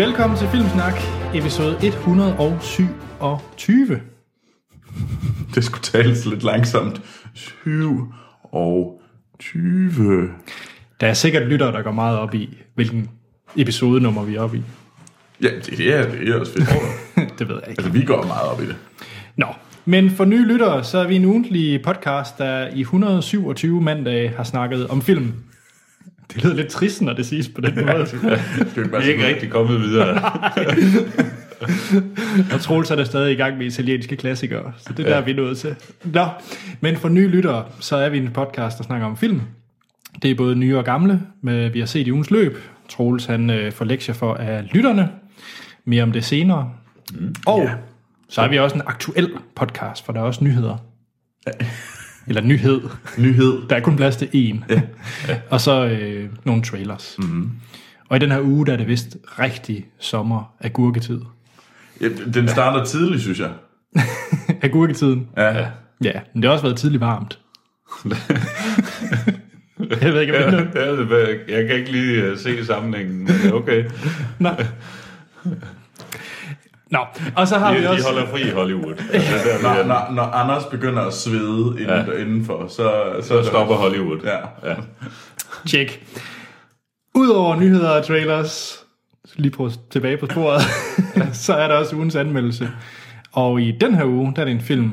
Velkommen til Filmsnak, episode 127. Det skulle tales lidt langsomt. 7 og 20. Der er sikkert lyttere, der går meget op i, hvilken episodenummer vi er oppe i. Ja, det er, det er også fedt. det ved jeg ikke. altså, vi går meget op i det. Nå, men for nye lyttere, så er vi en ugentlig podcast, der i 127 mandage har snakket om film. Det lyder lidt trist, når det siges på den måde. Det er ikke rigtig kommet videre. Og Troels er der stadig i gang med italienske klassikere, så det er der, vi er nået til. Nå, men for nye lyttere, så er vi en podcast, der snakker om film. Det er både nye og gamle, med vi har set i ugens løb. Troels han øh, får lektier for af lytterne. Mere om det senere. Mm, og ja. så er vi også en aktuel podcast, for der er også nyheder. Eller nyhed. Nyhed. Der er kun plads til én. og så øh, nogle trailers. Mm-hmm. Og i den her uge, der er det vist rigtig sommer af gurketid. Ja, den starter tidligt, synes jeg. Agurketiden. Ja. Ja, men det har også været tidligt varmt. jeg ved ikke, om det er. Ja, er- jeg kan ikke lige øh, se sammenhængen, men okay. Nå. Nå, og så har De, vi de også... holder fri i Hollywood. Er der, Når, når, når Anders begynder at svede inden, ja. indenfor, så, så, Så stopper Hollywood. Ja. ja. Tjek. Udover nyheder og trailers, lige på, tilbage på sporet, så er der også ugens anmeldelse. Og i den her uge, der er det en film,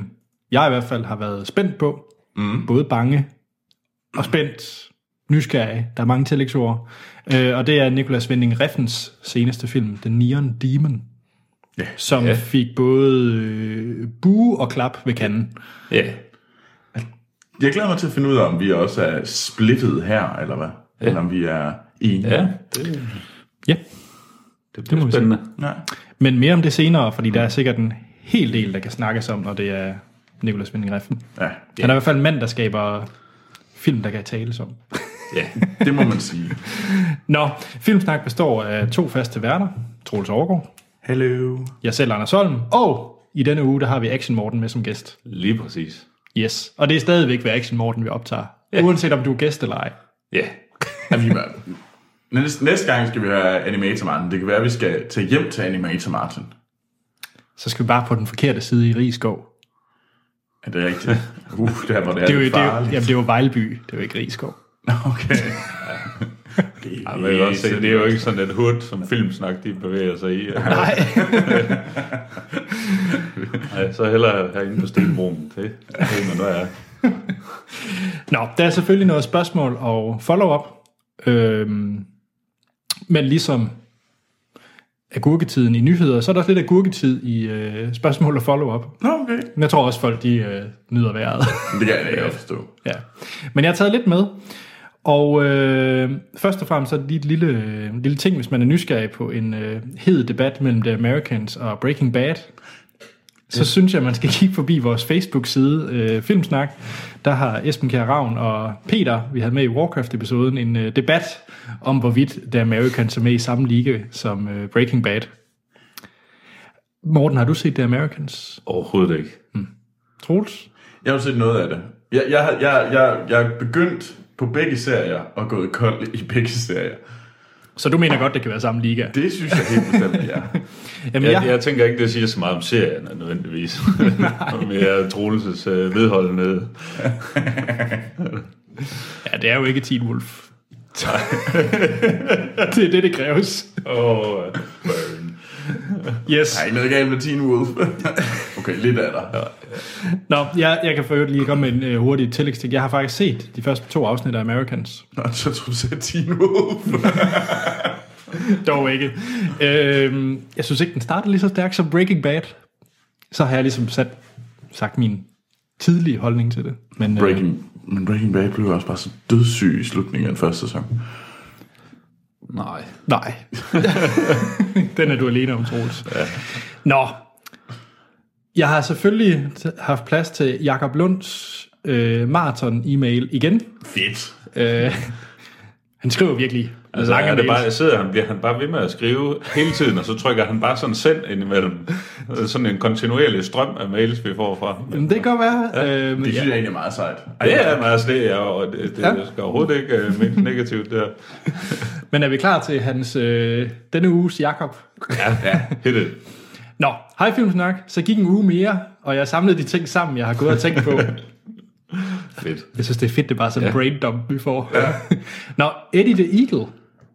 jeg i hvert fald har været spændt på. Mm. Både bange og spændt, nysgerrig. Der er mange tillægsord. Øh, og det er Nicolas Winding Refns seneste film, The Neon Demon. Ja. Som Ja. fik både øh, bue og klap ved kanden. ja. Jeg glæder mig til at finde ud af, om vi også er splittet her, eller hvad? Ja. Eller om vi er enige. Ja, det, Ja, det bliver må vi spændende. Ja. men mere om det senere, fordi der er sikkert en hel del, der kan snakkes om, når det er Nicolas Winding Refn. ja. Han er i hvert fald en mand, der skaber film, der kan tales om. Ja. Det må man sige. Nå, Filmsnak består af to faste værter. Troels Overgaard, Hello. jeg selv, Anders Holm, og i denne uge, der har vi Action Morten med som gæst. Lige præcis. Yes, og det er stadigvæk ved Action Morten, vi optager. Ja. Uanset om du er gæst eller ej. Ja. Vi var- næste, næste gang skal vi høre Animator Martin. Det kan være, at vi skal tage hjem til Animator Martin. Så skal vi bare på den forkerte side i Rigskov. Er det rigtigt? Uh, der hvor det er, Det er jo, det er jo, jamen, det er jo Vejleby, det er jo ikke Rigskov. Okay. Ja, men jeg vil også se, det er jo ikke sådan et hud, som filmsnak, de bevæger sig i. Nej. Nej, så hellere herinde på Stenbroen. Det ved man, hvad er. Nå, der er selvfølgelig noget spørgsmål og follow-up. Øhm, men ligesom agurketiden i nyheder, så er der også lidt agurketid i øh, spørgsmål og follow-up. Okay. Men jeg tror også, folk de øh, nyder vejret. Det kan jeg godt forstå. ja. Men jeg har taget lidt med. Og øh, først og fremmest så er det lige et lille, øh, lille ting, hvis man er nysgerrig på en øh, hed debat mellem The Americans og Breaking Bad. Så synes jeg, man skal kigge forbi vores Facebook-side, øh, Filmsnak. Der har Esben Kjær Ravn og Peter, vi havde med i Warcraft-episoden, en øh, debat om, hvorvidt The Americans er med i samme liga som øh, Breaking Bad. Morten, har du set The Americans? Overhovedet ikke. Troels? Jeg har jo set noget af det. Jeg, jeg, har- jeg, jeg, jeg er begyndt på begge serier og gået kold i begge serier. Så du mener godt, det kan være samme liga? Det synes jeg helt bestemt, ja. Jamen, Jeg, jeg tænker ikke, det siger så meget om serien nødvendigvis. Mere Troelses øh, vedholdenhed. Ja, det er jo ikke Teen Wolf. det er det, det kræves. Åh, oh, burn. Yes. Der er ikke noget galt med Teen Wolf. okay, lidt af dig. Nå, jeg, jeg kan for øvrigt lige komme med en uh, hurtig tillægsting. Jeg har faktisk set de første to afsnit af Americans. Nå, så tror du sagde Teen Wolf. Dog ikke. Øhm, jeg synes ikke, den startede lige så stærkt som Breaking Bad. Så har jeg ligesom sat, sagt min tidlige holdning til det. Men, øh, Breaking, men Breaking Bad blev også bare så dødssyg i slutningen af den første sæson. Nej. Nej. Den er du alene om, Troels. Ja. Nå. Jeg har selvfølgelig haft plads til Jakob Lunds øh, maraton-e-mail igen. Fedt. Øh, Han skriver virkelig Altså, lange er det bare, sidder han, bliver han bare ved med at skrive hele tiden, og så trykker han bare sådan send ind imellem. Sådan en kontinuerlig strøm af mails, vi får fra. ham. Men det kan godt være. Ja. Øh, men Det ja. synes jeg egentlig er meget sejt. Det er, men altså, det er, og det, det Ja. ja. skal overhovedet ikke uh, ment negativt der. Men er vi klar til hans øh, denne uges Jakob? Ja, ja. hit it. Nå, hej Filmsnak. Så gik en uge mere, og jeg samlede de ting sammen, jeg har gået og tænkt på. Fedt. Jeg synes, det er fedt, det er bare sådan en ja. brain dump, vi får. Ja. Nå, Eddie the Eagle.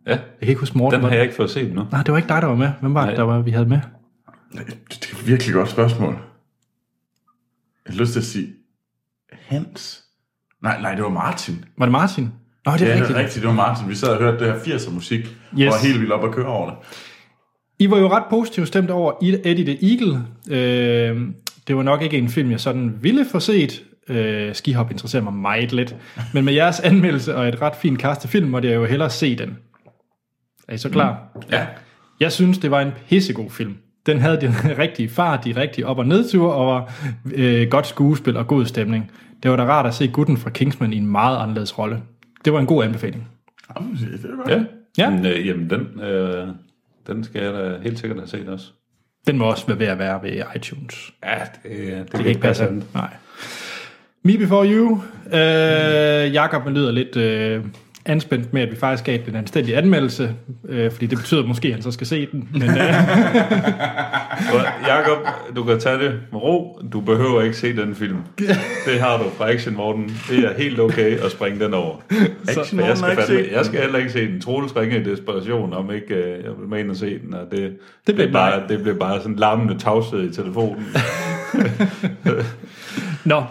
Ja, Jeg kan ikke huske Morten. den var- har jeg ikke fået set nu. Nej, det var ikke dig, der var med. Hvem var det, Nej. der var, vi havde med? Det er et virkelig godt spørgsmål. Jeg har lyst til at sige Hans. Nej, nej, det var Martin. Var det Martin? Nå, det er Ja, det rigtigt. er rigtigt, det var Martin. Vi sad og hørte det her 80'er musik. Yes. og var helt vildt op at køre over det. I var jo ret positivt stemt over Eddie the Eagle. Øh, det var nok ikke en film, jeg sådan ville få set. Øh, skihop interesserer mig meget lidt. Men med jeres anmeldelse og et ret fint cast af film, måtte jeg jo hellere se den. Er I så klar? Mm. Ja. Jeg synes, det var en pissegod film. Den havde den rigtige fart, de rigtige op- og nedture, og var øh, godt skuespil og god stemning. Det var da rart at se gutten fra Kingsman i en meget anderledes rolle. Det var en god anbefaling. Jamen, Det godt. Ja. Ja. Men, øh, jamen, den, øh, den skal jeg da helt sikkert have set også. Den må også være ved at være ved iTunes. Ja, det, det, det kan ikke passe andet. Nej. Me Before You. Øh, Jakob lyder lidt øh, anspændt med, at vi faktisk gav den en anstændig anmeldelse, øh, fordi det betyder måske, at han så skal se den. Men øh, Jakob, du kan tage det med ro. Du behøver ikke se den film. Det har du fra Action Morten. Det er helt okay at springe den over. Action For jeg skal, fandme, jeg skal heller ikke se den. Troels ringer i desperation, om ikke øh, jeg vil med ind og se den. Og det, det, blev bare, det blev bare sådan larmende tavshed i telefonen. Nå,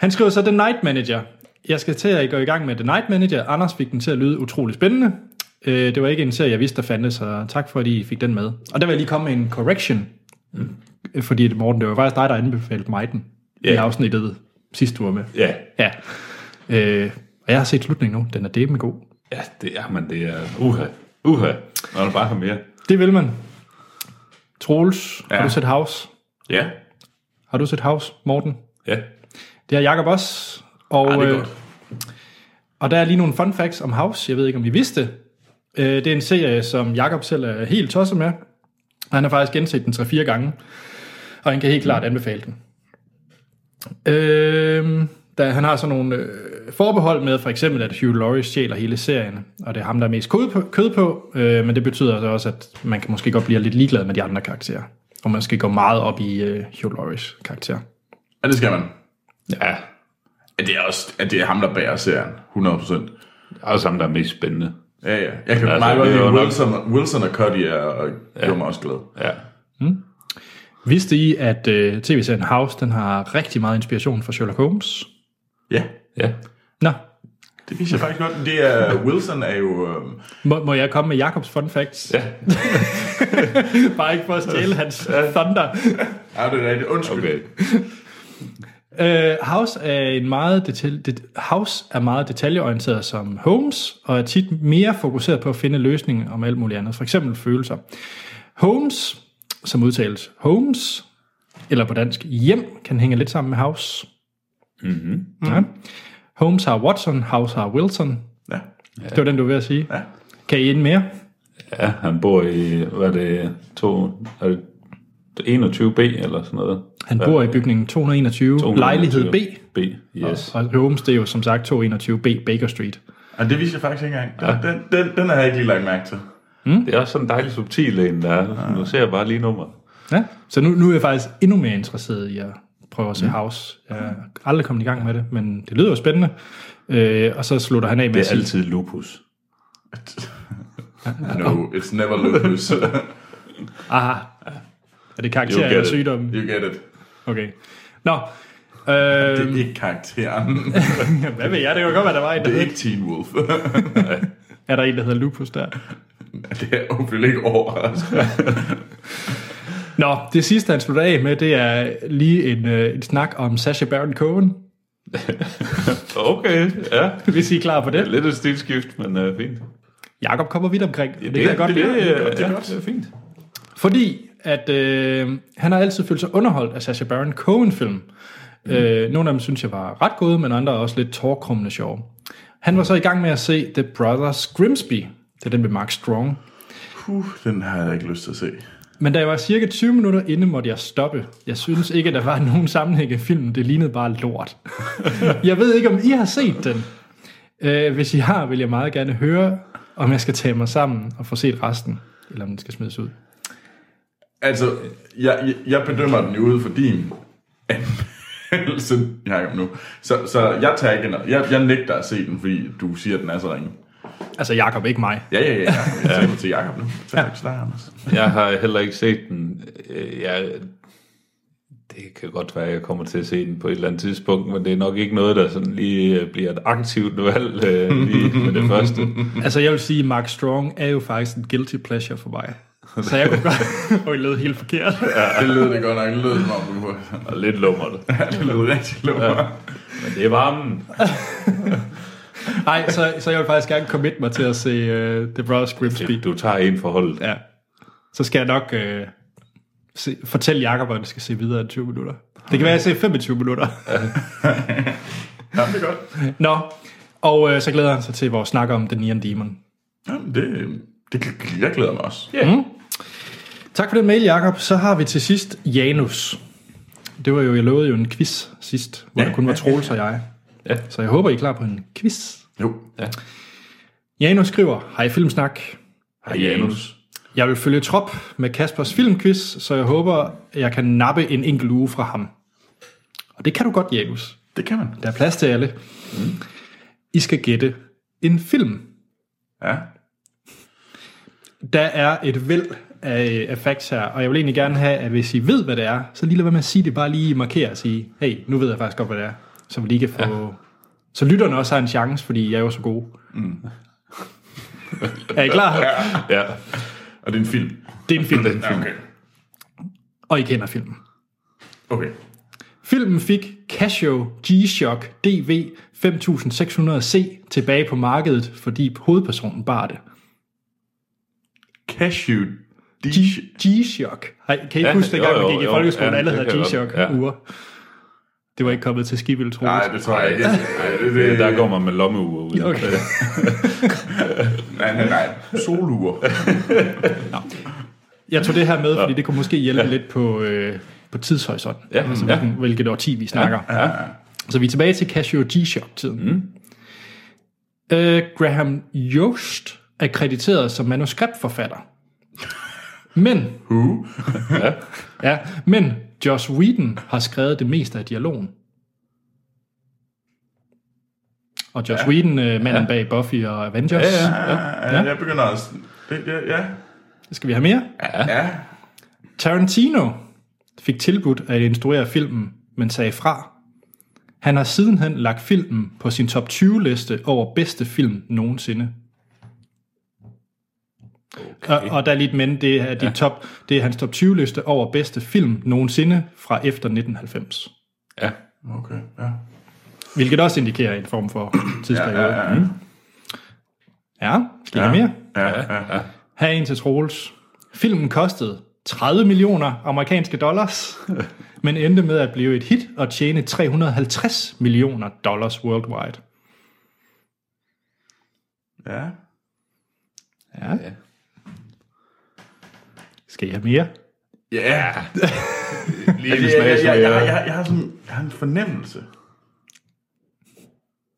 han skriver så The Night Manager. Jeg skal til at gå i gang med The Night Manager. Anders fik den til at lyde utrolig spændende. Øh, det var ikke en serie, jeg vidste, der fandtes, så tak fordi I fik den med. Og der vil jeg lige komme med en correction. Mm. Fordi Morten, det var faktisk dig, der anbefalede mig den. Ja. I afsnittet sidste var med. Ja, Ja. Øh, og jeg har set slutningen nu. Den er med god. ja det er man. Det er uha. Uha. Når du bare har mere. Det vil man. Troels, ja. har du set House? Ja. Har du set House, Morten? Ja. Det har Jacob også. Og, Ej, det er øh, godt. og der er lige nogle fun facts om House. Jeg ved ikke, om I vidste. Øh, det er en serie, som Jacob selv er helt tosset med. Han har faktisk genset den 3-4 gange. Og han kan helt klart anbefale den. Øh, da han har sådan nogle øh, forbehold med, for eksempel, at Hugh Laurie stjæler hele serien, og det er ham, der er mest kød på, kød på øh, men det betyder altså også, at man kan måske godt blive lidt ligeglad med de andre karakterer. Og man skal gå meget op i øh, Hugh Lauries karakter. Ja, det skal man. Ja. Ja, det er også at det er ham, der bærer serien. 100%. Det er også ham, der er mest spændende. Ja, ja. Jeg kan Altså, meget godt lide jo nok- Wilson, Wilson og Cuddy er, og gjorde mig også glad. Ja. Vidste I, at øh, tv-serien House den har rigtig meget inspiration fra Sherlock Holmes? Ja, Ja. Nå, det viser jeg faktisk godt. Det er, Wilson er jo... Øhm, må, må jeg komme med Jakobs fun facts? Ja. Bare ikke for at stjæle hans thunder. ja, det er rigtigt. Undskyld. Okay. Uh, House er en meget detal- det, House er meget detaljeorienteret som Holmes, og er tit mere fokuseret på at finde løsninger om alt muligt andet. For eksempel følelser. Holmes, som udtales Holmes, eller på dansk hjem, kan hænge lidt sammen med House. Mm-hmm. Ja. Holmes har Watson, House har Wilson. Ja. Det var den, du var ved at sige. Ja. Kan I ind mere? Ja, han bor i, hvad er det, to, er det 21B eller sådan noget? Han bor i bygningen 221, 221. lejlighed B. B, yes. Og Holmes, det er jo som sagt 221B Baker Street. Og det viser jeg faktisk ikke engang. Den, den, den har jeg ikke lige lagt mærke til. Det er også sådan en dejlig subtil en, der er. Nu ser jeg bare lige nummer. Ja. Så nu, nu er jeg faktisk endnu mere interesseret i at prøve at se House. Jeg er aldrig kommet i gang med det, men det lyder jo spændende. Øh, og så slutter han af med Det er altid lupus. No, it's never lupus. aha, er det karakter eller it. sygdom? you get it. Okay. Nå, øh, Det er ikke karakteren. hvad ved jeg, det kan godt være, der var en, der Det er ikke Teen Wolf. er der en, der hedder Lupus der. det er jo ikke overraskende. Nå, det sidste, han slutter af med, det er lige en, øh, en snak om Sacha Baron Cohen, Okay, ja. hvis I er klar på det. Lidt et stilskift, men uh, fint. Jakob kommer vidt omkring. Det, det kan jeg godt det, lide. det, godt, det er ja, godt. det er fint. Fordi at øh, han har altid følt sig underholdt af Sacha Baron Cohen-film. Mm. Øh, nogle af dem synes jeg var ret gode, men andre er også lidt tårkrummende sjove. Han var så i gang med at se The Brothers Grimsby. Det er den med Mark Strong. Uh, den har jeg ikke lyst til at se. Men da jeg var cirka 20 minutter inde, måtte jeg stoppe. Jeg synes ikke, at der var nogen sammenhæng i filmen. Det lignede bare lort. jeg ved ikke, om I har set den. Øh, hvis I har, vil jeg meget gerne høre, om jeg skal tage mig sammen og få set resten, eller om den skal smides ud. Altså, jeg, jeg, jeg bedømmer den jo ud for din anmeldelse, Jacob, nu. Så, så jeg tager ikke noget. Jeg, jeg nægter at se den, fordi du siger, at den er så ringe. Altså Jakob, ikke mig. Ja, ja, ja. Jeg tager til Jacob nu. Så ja. Anders. Jeg har heller ikke set den. Øh, Jeg, det kan godt være, at jeg kommer til at se den på et eller andet tidspunkt, men det er nok ikke noget, der sådan lige øh, bliver et aktivt valg øh, lige med det første. Altså jeg vil sige, at Mark Strong er jo faktisk en guilty pleasure for mig. Så jeg kunne godt... Og I lød helt forkert. Det lød det godt nok. Det lød som om, du kunne... Og lidt lummert. Ja, det lød rigtig lummer. Men det er varmen. Nej, så, så jeg vil faktisk gerne commit mig til at se uh, The Brothers Grimsby. Du tager en forhold. Ja. Så skal jeg nok uh, se, fortælle Jacob, hvordan det skal se videre end 20 minutter. Det kan være, at jeg ser 25 minutter. Ja, det er godt. Nå, og uh, så glæder han sig til vores snak om The Neon Demon. Ja, det, det, jeg glæder mig også. Ja. Mm. Tak for den mail, Jacob. Så har vi til sidst Janus. Det var jo, jeg lovede jo en quiz sidst, hvor Ja, ja, der kun var ja, Troels og jeg. Ja. Så jeg håber, I er klar på en quiz. Jo. Ja. Janus skriver, hej Filmsnak. Hej Janus. Jeg vil følge trop med Kaspers filmquiz, så jeg håber, jeg kan nappe en enkelt uge fra ham. Og det kan du godt, Janus. Det kan man. Der er plads til alle. Mm. I skal gætte en film. Ja. Der er et væld af, af facts her, og jeg vil egentlig gerne have, at hvis I ved, hvad det er, så lige lad være med at sige det, bare lige markere og sige, hey, nu ved jeg faktisk godt, hvad det er, så vi lige kan få... Ja. Så lytterne også har en chance, fordi jeg er jo så god. Mm. er I klar? Ja. Ja. Og det er en film. Det er en film, Ja, okay. og I kender filmen. Okay. Filmen fik Casio G-Shock DV 5600C tilbage på markedet, fordi hovedpersonen bar det. Cashew. G-Shock. Hej, kan I Ja, ja, huske, dengang jo, vi jo, gik i jo. folkeskolen, Ja, alle det havde kan jeg G-Shock godt. Ja. uger. Det var ikke kommet til Skibel, tror Nej, det tror jeg ikke. Nej, det, det, Der går man med lommeuger ud. Okay. nej, nej, nej. Soluger. Jeg tog det her med, fordi det kunne måske hjælpe lidt på, øh, på tidshorisonten. Ja, altså, ja. hvilken, hvilket årti vi snakker. Ja, ja. Så vi er tilbage til Casio G-Shock-tiden. Mm. Øh, Graham Yost er krediteret som manuskriptforfatter. Men, Who? ja, men Joss Whedon har skrevet det meste af dialogen. Og Joss ja. Whedon, øh, manden ja. bag Buffy og Avengers. Ja, ja. Ja, ja. Jeg begynder også... Det, ja, ja. Skal vi have mere? ja. Tarantino fik tilbudt at instruere filmen, men sagde fra. Han har sidenhen lagt filmen på sin top 20-liste over bedste film nogensinde. Okay. Og, og der er lige et men, det er, de ja. top, det er hans top 20-liste over bedste film nogensinde fra efter 1990. Ja. Okay, ja. Hvilket også indikerer en form for tidsperiode. Ja, ja, ja. Ja, skal I have mere? Ja, ja, ja. Her er en til Troels. Filmen kostede 30 millioner amerikanske dollars, men endte med at blive et hit og tjene 350 millioner dollars worldwide. ja. Ja. Skal I have mere? Ja. Lige en Jeg, jeg, jeg, jeg, jeg, jeg, har sådan, jeg har en fornemmelse.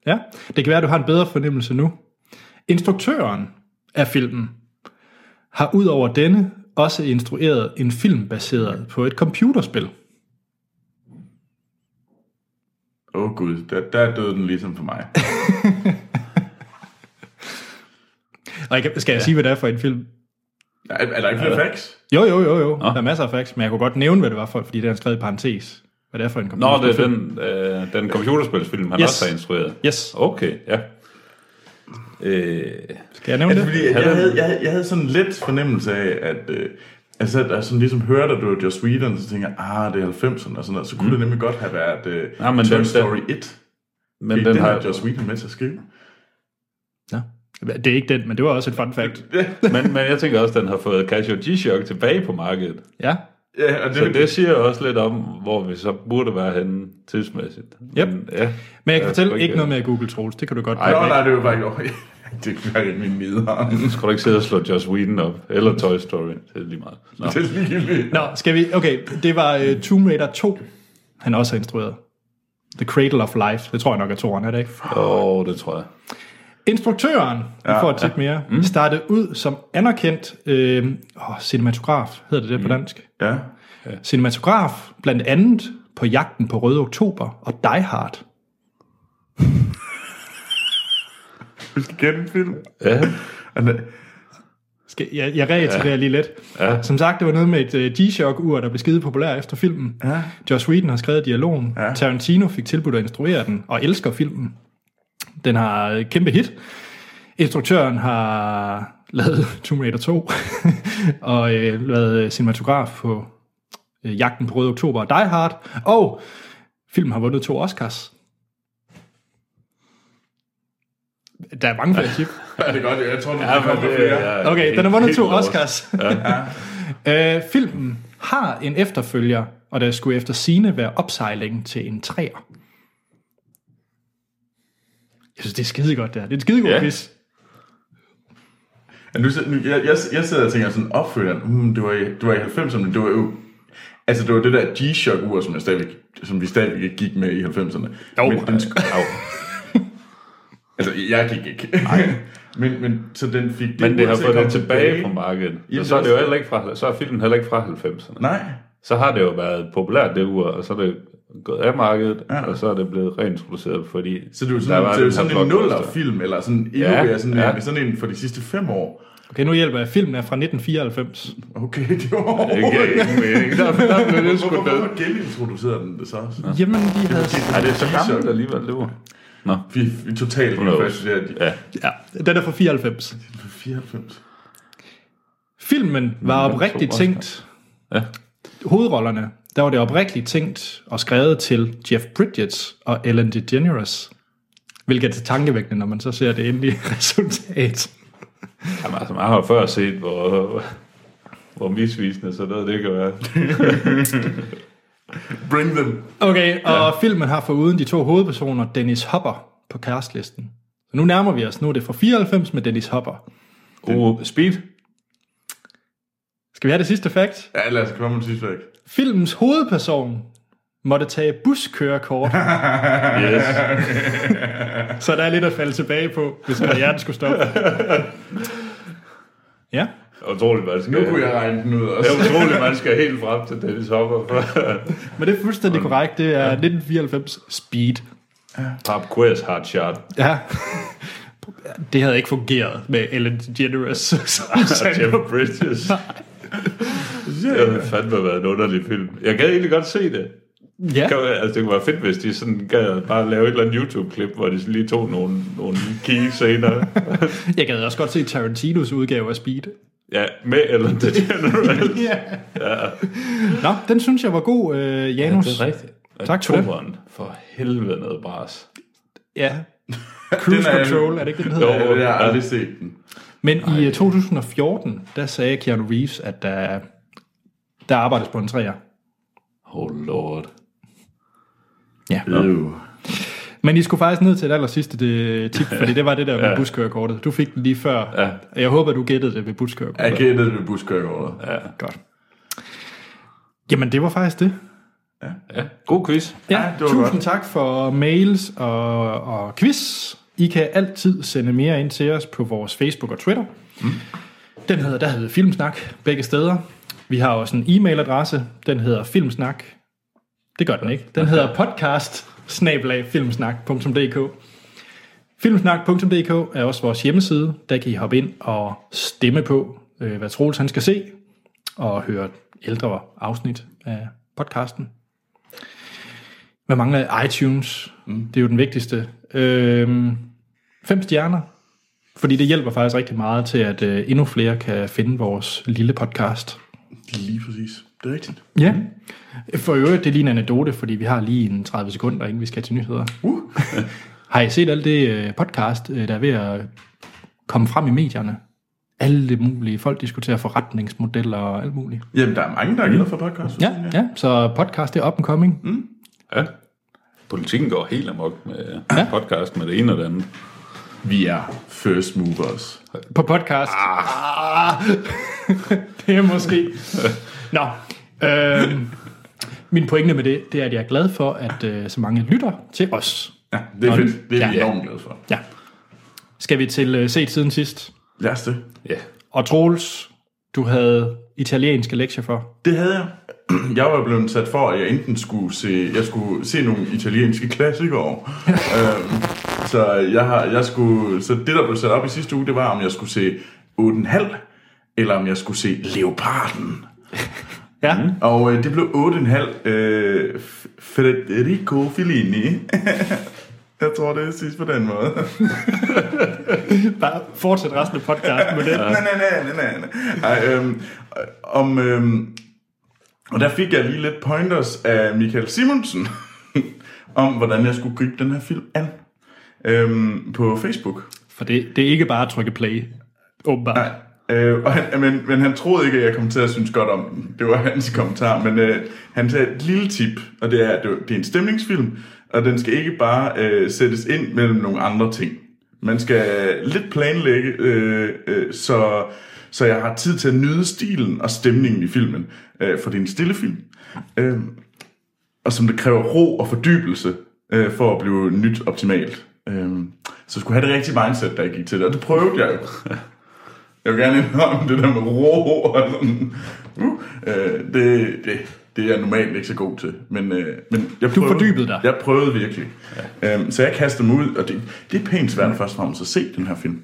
Ja, det kan være, at du har en bedre fornemmelse nu. Instruktøren af filmen har ud over denne også instrueret en film baseret på et computerspil. Åh oh, gud, der, der døde den ligesom for mig. Og jeg skal jeg ja. sige, hvad det er for en film? Er, er der ikke flere facts? Jo, jo, jo, jo. Der er masser af facts, men jeg kunne godt nævne, hvad det var for, fordi det er skrevet i parentes. Hvad det er for en Nå, det er den, øh, den computerspilsfilm, han Yes. også har instrueret. Yes. Okay, ja. Øh, Skal jeg nævne Er det? det fordi, jeg, havde, jeg, havde, jeg havde sådan en let fornemmelse af, at... Øh, altså, at jeg sådan ligesom hørte, at du var Joss Whedon, så tænker jeg, ah, det er 90'erne og sådan noget. Så kunne mm. det nemlig godt have været øh, Ja, men Toy den- Story 1. men Den, den har Joss Whedon med til at skrive. Ja. Det er ikke den, men det var også et fun fact. men, men jeg tænker også, at den har fået Casio G-Shock tilbage på markedet. Ja. Ja, og det, Så det siger også lidt om, hvor vi så burde være henne tidsmæssigt. Yep. Men, ja. Men jeg kan fortælle ikke noget med Google Trolls. Det kan du godt. Nå, nej, det var bare ikke over. Det kan være min midler. Skal du ikke sidde og slå Joss Whedon op? Eller Toy Story? Det er lige meget. Nå. Det er lige lidt. Nå, skal vi... Okay, det var uh, Tomb Raider 2, han også har instrueret. The Cradle of Life. Det tror jeg nok er toeren, er det ikke? Åh, oh, det tror jeg. Instruktøren, vi får et tip mere, mm. startede ud som anerkendt øh, cinematograf, hedder det det på dansk? Ja. Cinematograf, blandt andet på Jagten på Røde Oktober og Die Hard. Vi skal gætte en film. Ja. Skal, jeg, jeg reagerer ja. lige lidt. Ja. Som sagt, det var noget med et uh, G-Shock-ur, der blev skide populær efter filmen. Ja. Joss Whedon har skrevet dialogen. Ja. Tarantino fik tilbudt at instruere den, og elsker filmen. Den har et kæmpe hit. Instruktøren har lavet Tomb Raider 2, og øh, lavet cinematograf på øh, Jagten på Røde Oktober og Die Hard, og filmen har vundet to Oscars. Der er mange flere tip. Ja, det er godt. Jeg tror, Ja, det men kommer det flere. er Okay, helt- den har vundet to vores. Oscars. Ja. øh, filmen har en efterfølger, og der skulle efter sine være opsejling til en træer. Jeg synes, det er skide godt der. Det er en skide god Ja. quiz. Ja, nu, nu, jeg, jeg, jeg sidder og tænker sådan, opfølgeren, hmm, det, var i, det var i 90'erne, det var jo... Altså, det var det der G-Shock-ur, som, jeg stadigvæk, som vi stadigvæk ikke gik med i 90'erne. Jo. Men den, sk- altså, jeg gik ikke. men, men, så den fik det Men det har fået det tilbage på markedet. Jamen, Og så er det jo heller ikke fra, så er filmen heller ikke fra 90'erne. Nej. Så har det jo været populært det ur, og så er det gået af markedet, Ja. ja. og så er det blevet reintroduceret, fordi Så det er jo sådan, var det er den sådan en nuller-film, eller sådan endnu Ja, mere, sådan, ja. en, sådan en for de sidste fem år. Okay, nu hjælper jeg. Filmen er fra 1994. Okay, det var Det giver ingen mening. Der, der blev det sgu Hvorfor, hvorfor genintroducerede den det så også? Jamen, de havde... Ej, det er så gammelt alligevel, det ur. Nå. Vi, vi totalt fast her. Ja. Ja, den er fra 94. 94. Filmen var oprigtigt tænkt... Ja. Hovedrollerne, der var det oprigtigt tænkt og skrevet til Jeff Bridges og Ellen DeGeneres. Hvilket er tankevækkende, når man så ser det endelige resultat. Jamen, altså, man har jo før set, hvor, hvor misvisende sådan noget det kan være. Bring them. Okay, og ja. filmen har foruden de to hovedpersoner Dennis Hopper på castlisten. Så nu nærmer vi os. Nu er det fra 94 med Dennis Hopper. Uh, Speed? Skal vi have det sidste fakt? Ja, lad os komme med sidste væk. Filmens hovedperson måtte tage buskørekort, Yes. så der er lidt at falde tilbage på, hvis karrieren skulle stoppe. Ja. Utroligt, man skal... Nu kunne jeg regne den ud Det også. er utroligt, man skal helt frem til Dennis Hopper. Men det er fuldstændig korrekt. Det er 1994 Speed. Pop quiz, hard shot. Ja. Det havde ikke fungeret med Ellen DeGeneres. som Og Jeff Bridges. Det havde fandme været en underlig film. Jeg gad egentlig godt se det. Ja. Kan, altså, det kunne være fedt, hvis de sådan gad bare lave et eller andet YouTube-klip, hvor de lige tog nogle, nogle key scener. Jeg gad også godt se Tarantinos udgave af Speed. ja, med Ellen DeGeneres. Ja. Nå, den synes jeg var god, øh, Janus. det er rigtigt. Tak for det. For helvede noget bras. Ja. Cruise er- Control, er det ikke det, den hedder? Jo. Jeg har aldrig set den. Men i øh, 2014, der sagde Keanu Reeves, at der, der arbejdes på en træer. Oh lord. Ja. Øh. Men I skulle faktisk ned til det aller sidste det, tip, fordi det var det der med Ja. buskørekortet. Du fik den lige før. Ja. Jeg håber, du gættede det ved buskørekortet. Jeg gættede det ved buskørekortet. Ja. Godt. Jamen, det var faktisk det. Ja. God quiz. Ja, Ja, det var tusind godt. tak for mails og, og quiz. I kan altid sende mere ind til os på vores Facebook og Twitter. Mm. Den hedder, der hedder Filmsnak begge steder. Vi har også en e-mailadresse. Den hedder Filmsnak. Det gør den ikke. Den hedder podcast filmsnak.dk Filmsnak.dk er også vores hjemmeside. Der kan I hoppe ind og stemme på, øh, hvad Troels han skal se, og høre ældre afsnit af podcasten. Hvad mangler iTunes? Mm. Det er jo den vigtigste. Øhm, fem stjerner. Fordi det hjælper faktisk rigtig meget til, at øh, endnu flere kan finde vores lille podcast. Lige præcis. Det er rigtigt. Ja. For øvrigt, det er lige en anekdote, fordi vi har lige en 30 sekunder, inden vi skal til nyheder. Uh. Har I set alt det øh, podcast, øh, der er ved at komme frem i medierne? alle mulige. Folk diskuterer forretningsmodeller og alt muligt. Jamen, der er mange, der er glade for podcast. Ja, ja. Så podcast er up and coming. Mm. Ja. Politikken går helt amok med ja. podcast med det ene og det andet. Vi er first movers. På podcast. Ah. det er måske. Nå. Øhm, min pointe med det, det er, at jeg er glad for, at øh, så mange lytter til os. Ja, det er fedt. Det er vi ja. enormt glade for. Ja. Skal vi til øh, set siden sidst? Lad os det. Ja. Og Troels, du havde italienske lektier for. Det havde jeg. Jeg var blevet sat for, at jeg enten skulle se, jeg skulle se nogle italienske klassikere. øhm, så, jeg har, jeg skulle, så det, der blev sat op i sidste uge, det var, om jeg skulle se 8,5, eller om jeg skulle se Leoparden. Ja. Mm. Og øh, det blev 8,5 øh, Federico Fellini. jeg tror, det er sidst på den måde. Bare fortsæt resten af podcasten med det. nej, nej, nej, nej, nej. Ej, øhm, om, øhm, og der fik jeg lige lidt pointers af Michael Simonsen, om hvordan jeg skulle gribe den her film an øhm, på Facebook. For det, det er ikke bare at trykke play, åbenbart. Nej. Øh, og han, men, men han troede ikke, at jeg kom til at synes godt om den. Det var hans kommentar. Men øh, han sagde et lille tip, og det er, at det, er en stemningsfilm, og den skal ikke bare øh, sættes ind mellem nogle andre ting. Man skal lidt planlægge, øh, øh, så, så jeg har tid til at nyde stilen og stemningen i filmen. Øh, for det er en stille film. Øh, og som det kræver ro og fordybelse øh, for at blive nyt optimalt. Øh, så skulle have det rigtige mindset, da jeg gik til det, og det prøvede jeg jo. Jeg vil gerne indrømme det der med ro og sådan. Uh, øh, det, det, det er jeg normalt ikke så god til. Men, øh, men jeg prøvede, fordybede dig. Jeg prøvede virkelig. Ja. Øhm, så jeg kastede mig ud, og det, det er pænt svært først og fremmest at se den her film.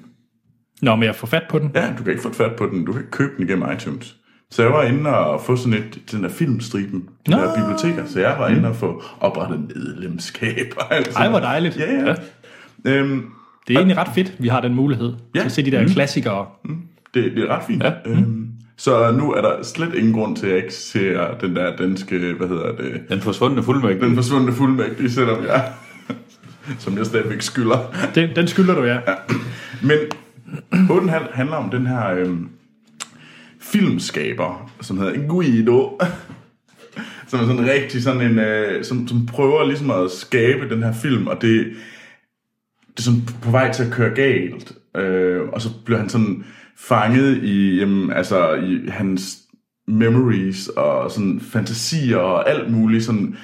Nå, men jeg får fat på den. Ja, du kan ikke få fat på den. Du kan ikke købe den igennem iTunes. Så jeg var inde og få sådan et, den der filmstriben, de Nå. der biblioteker. Så jeg var inde og få oprettet medlemskab og alt sådan Ej, hvor dejligt. Ja, ja. Øhm, Det er egentlig ret fedt, vi har den mulighed. Ja. Ja. At se de der mm. klassikere. Det, det er ret fint. Ja. Øhm, så nu er der slet ingen grund til, at jeg ikke ser den der danske, hvad hedder det, Den forsvundne fuldmægtig. den forsvundne fuldmægtige, selvom jeg, som jeg stadigvæk skylder. Den, den skylder du, ja. Men 8,5 handler om den her øhm, filmskaber, som hedder Guido, som er sådan rigtig sådan en, øh, som, som prøver ligesom at skabe den her film, og det, det er sådan på vej til at køre galt. Øh, og så bliver han sådan fanget i, jamen, altså, i hans memories og sådan fantasier og alt muligt sådan.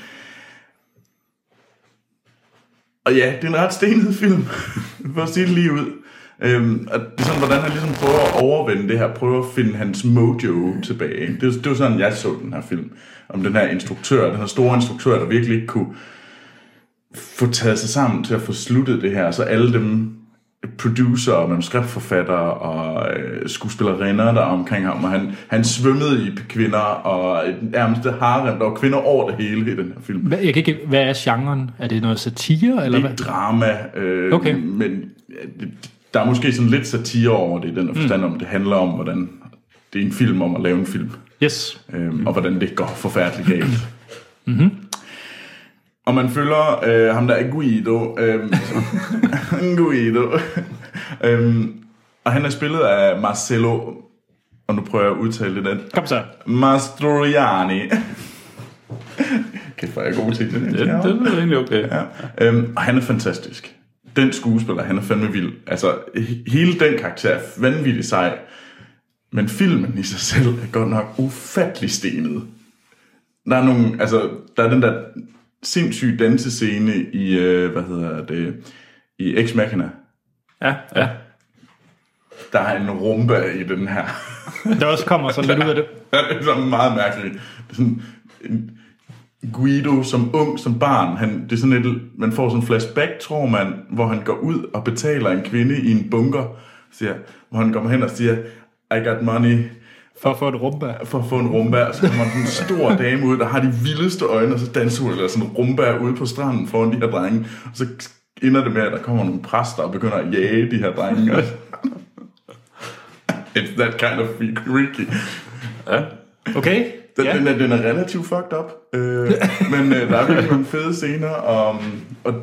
Og ja, det er en ret stenet film, for at sige det lige ud. Øhm, og det er sådan, hvordan han ligesom prøver at overvinde det her, prøver at finde hans mojo tilbage. Det, er- det var sådan, jeg så den her film. Om den her instruktør, den her store instruktør, der virkelig ikke kunne få taget sig sammen til at få sluttet det her. Så alle dem producer og manuskriptforfattere og øh, skuespillerinder, der er omkring ham, og han, han svømmede i kvinder, og et nærmeste harem, der var kvinder over det hele i den her film. Hvad, jeg kan ikke, hvad er genren? Er det noget satire? Eller Det hvad? er drama, øh, Okay. men det, der er måske sådan lidt satire over det, i den her forstand om, det handler om, hvordan det er en film om at lave en film, Yes. øh, og hvordan det går forfærdeligt galt. mm-hmm. Og man følger øh, ham der er Guido, øh, Guido, øh, og han er spillet af Marcello, og nu prøver jeg at udtale det, den, Kom så. Mastroianni. Kæft, hvor er jeg god til det. Det, det er egentlig okay. Ja. Øhm, og han er fantastisk. Den skuespiller, han er fandme vild. Altså, he- hele den karakter er vanvittig sej. Men filmen i sig selv er godt nok ufattelig stenet. Der er nogle, altså, der er den der sindssyge dansescene i, øh, hvad hedder det, i Ex Machina. Ja, ja. Der er en rumba i den her. Der også kommer sådan lidt ud af det. det er sådan meget mærkeligt. Det er sådan en Guido som ung, som barn, han, det er sådan et, man får sådan en flashback, tror man, hvor han går ud og betaler en kvinde i en bunker, siger, hvor han kommer hen og siger, I got money For at få et rumba. for at få en rumba, og så kommer en stor dame ud, der har de vildeste øjne, og så danser hun eller sådan en rumba ude på stranden foran de her drenge, og så ender det med, at der kommer nogle præster og begynder at jage de her drenge. It's that kind of freaky. Okay? Den, Ja. den, er, den er relativt fucked up, øh, men øh, der er virkelig nogle fede scener, og, og,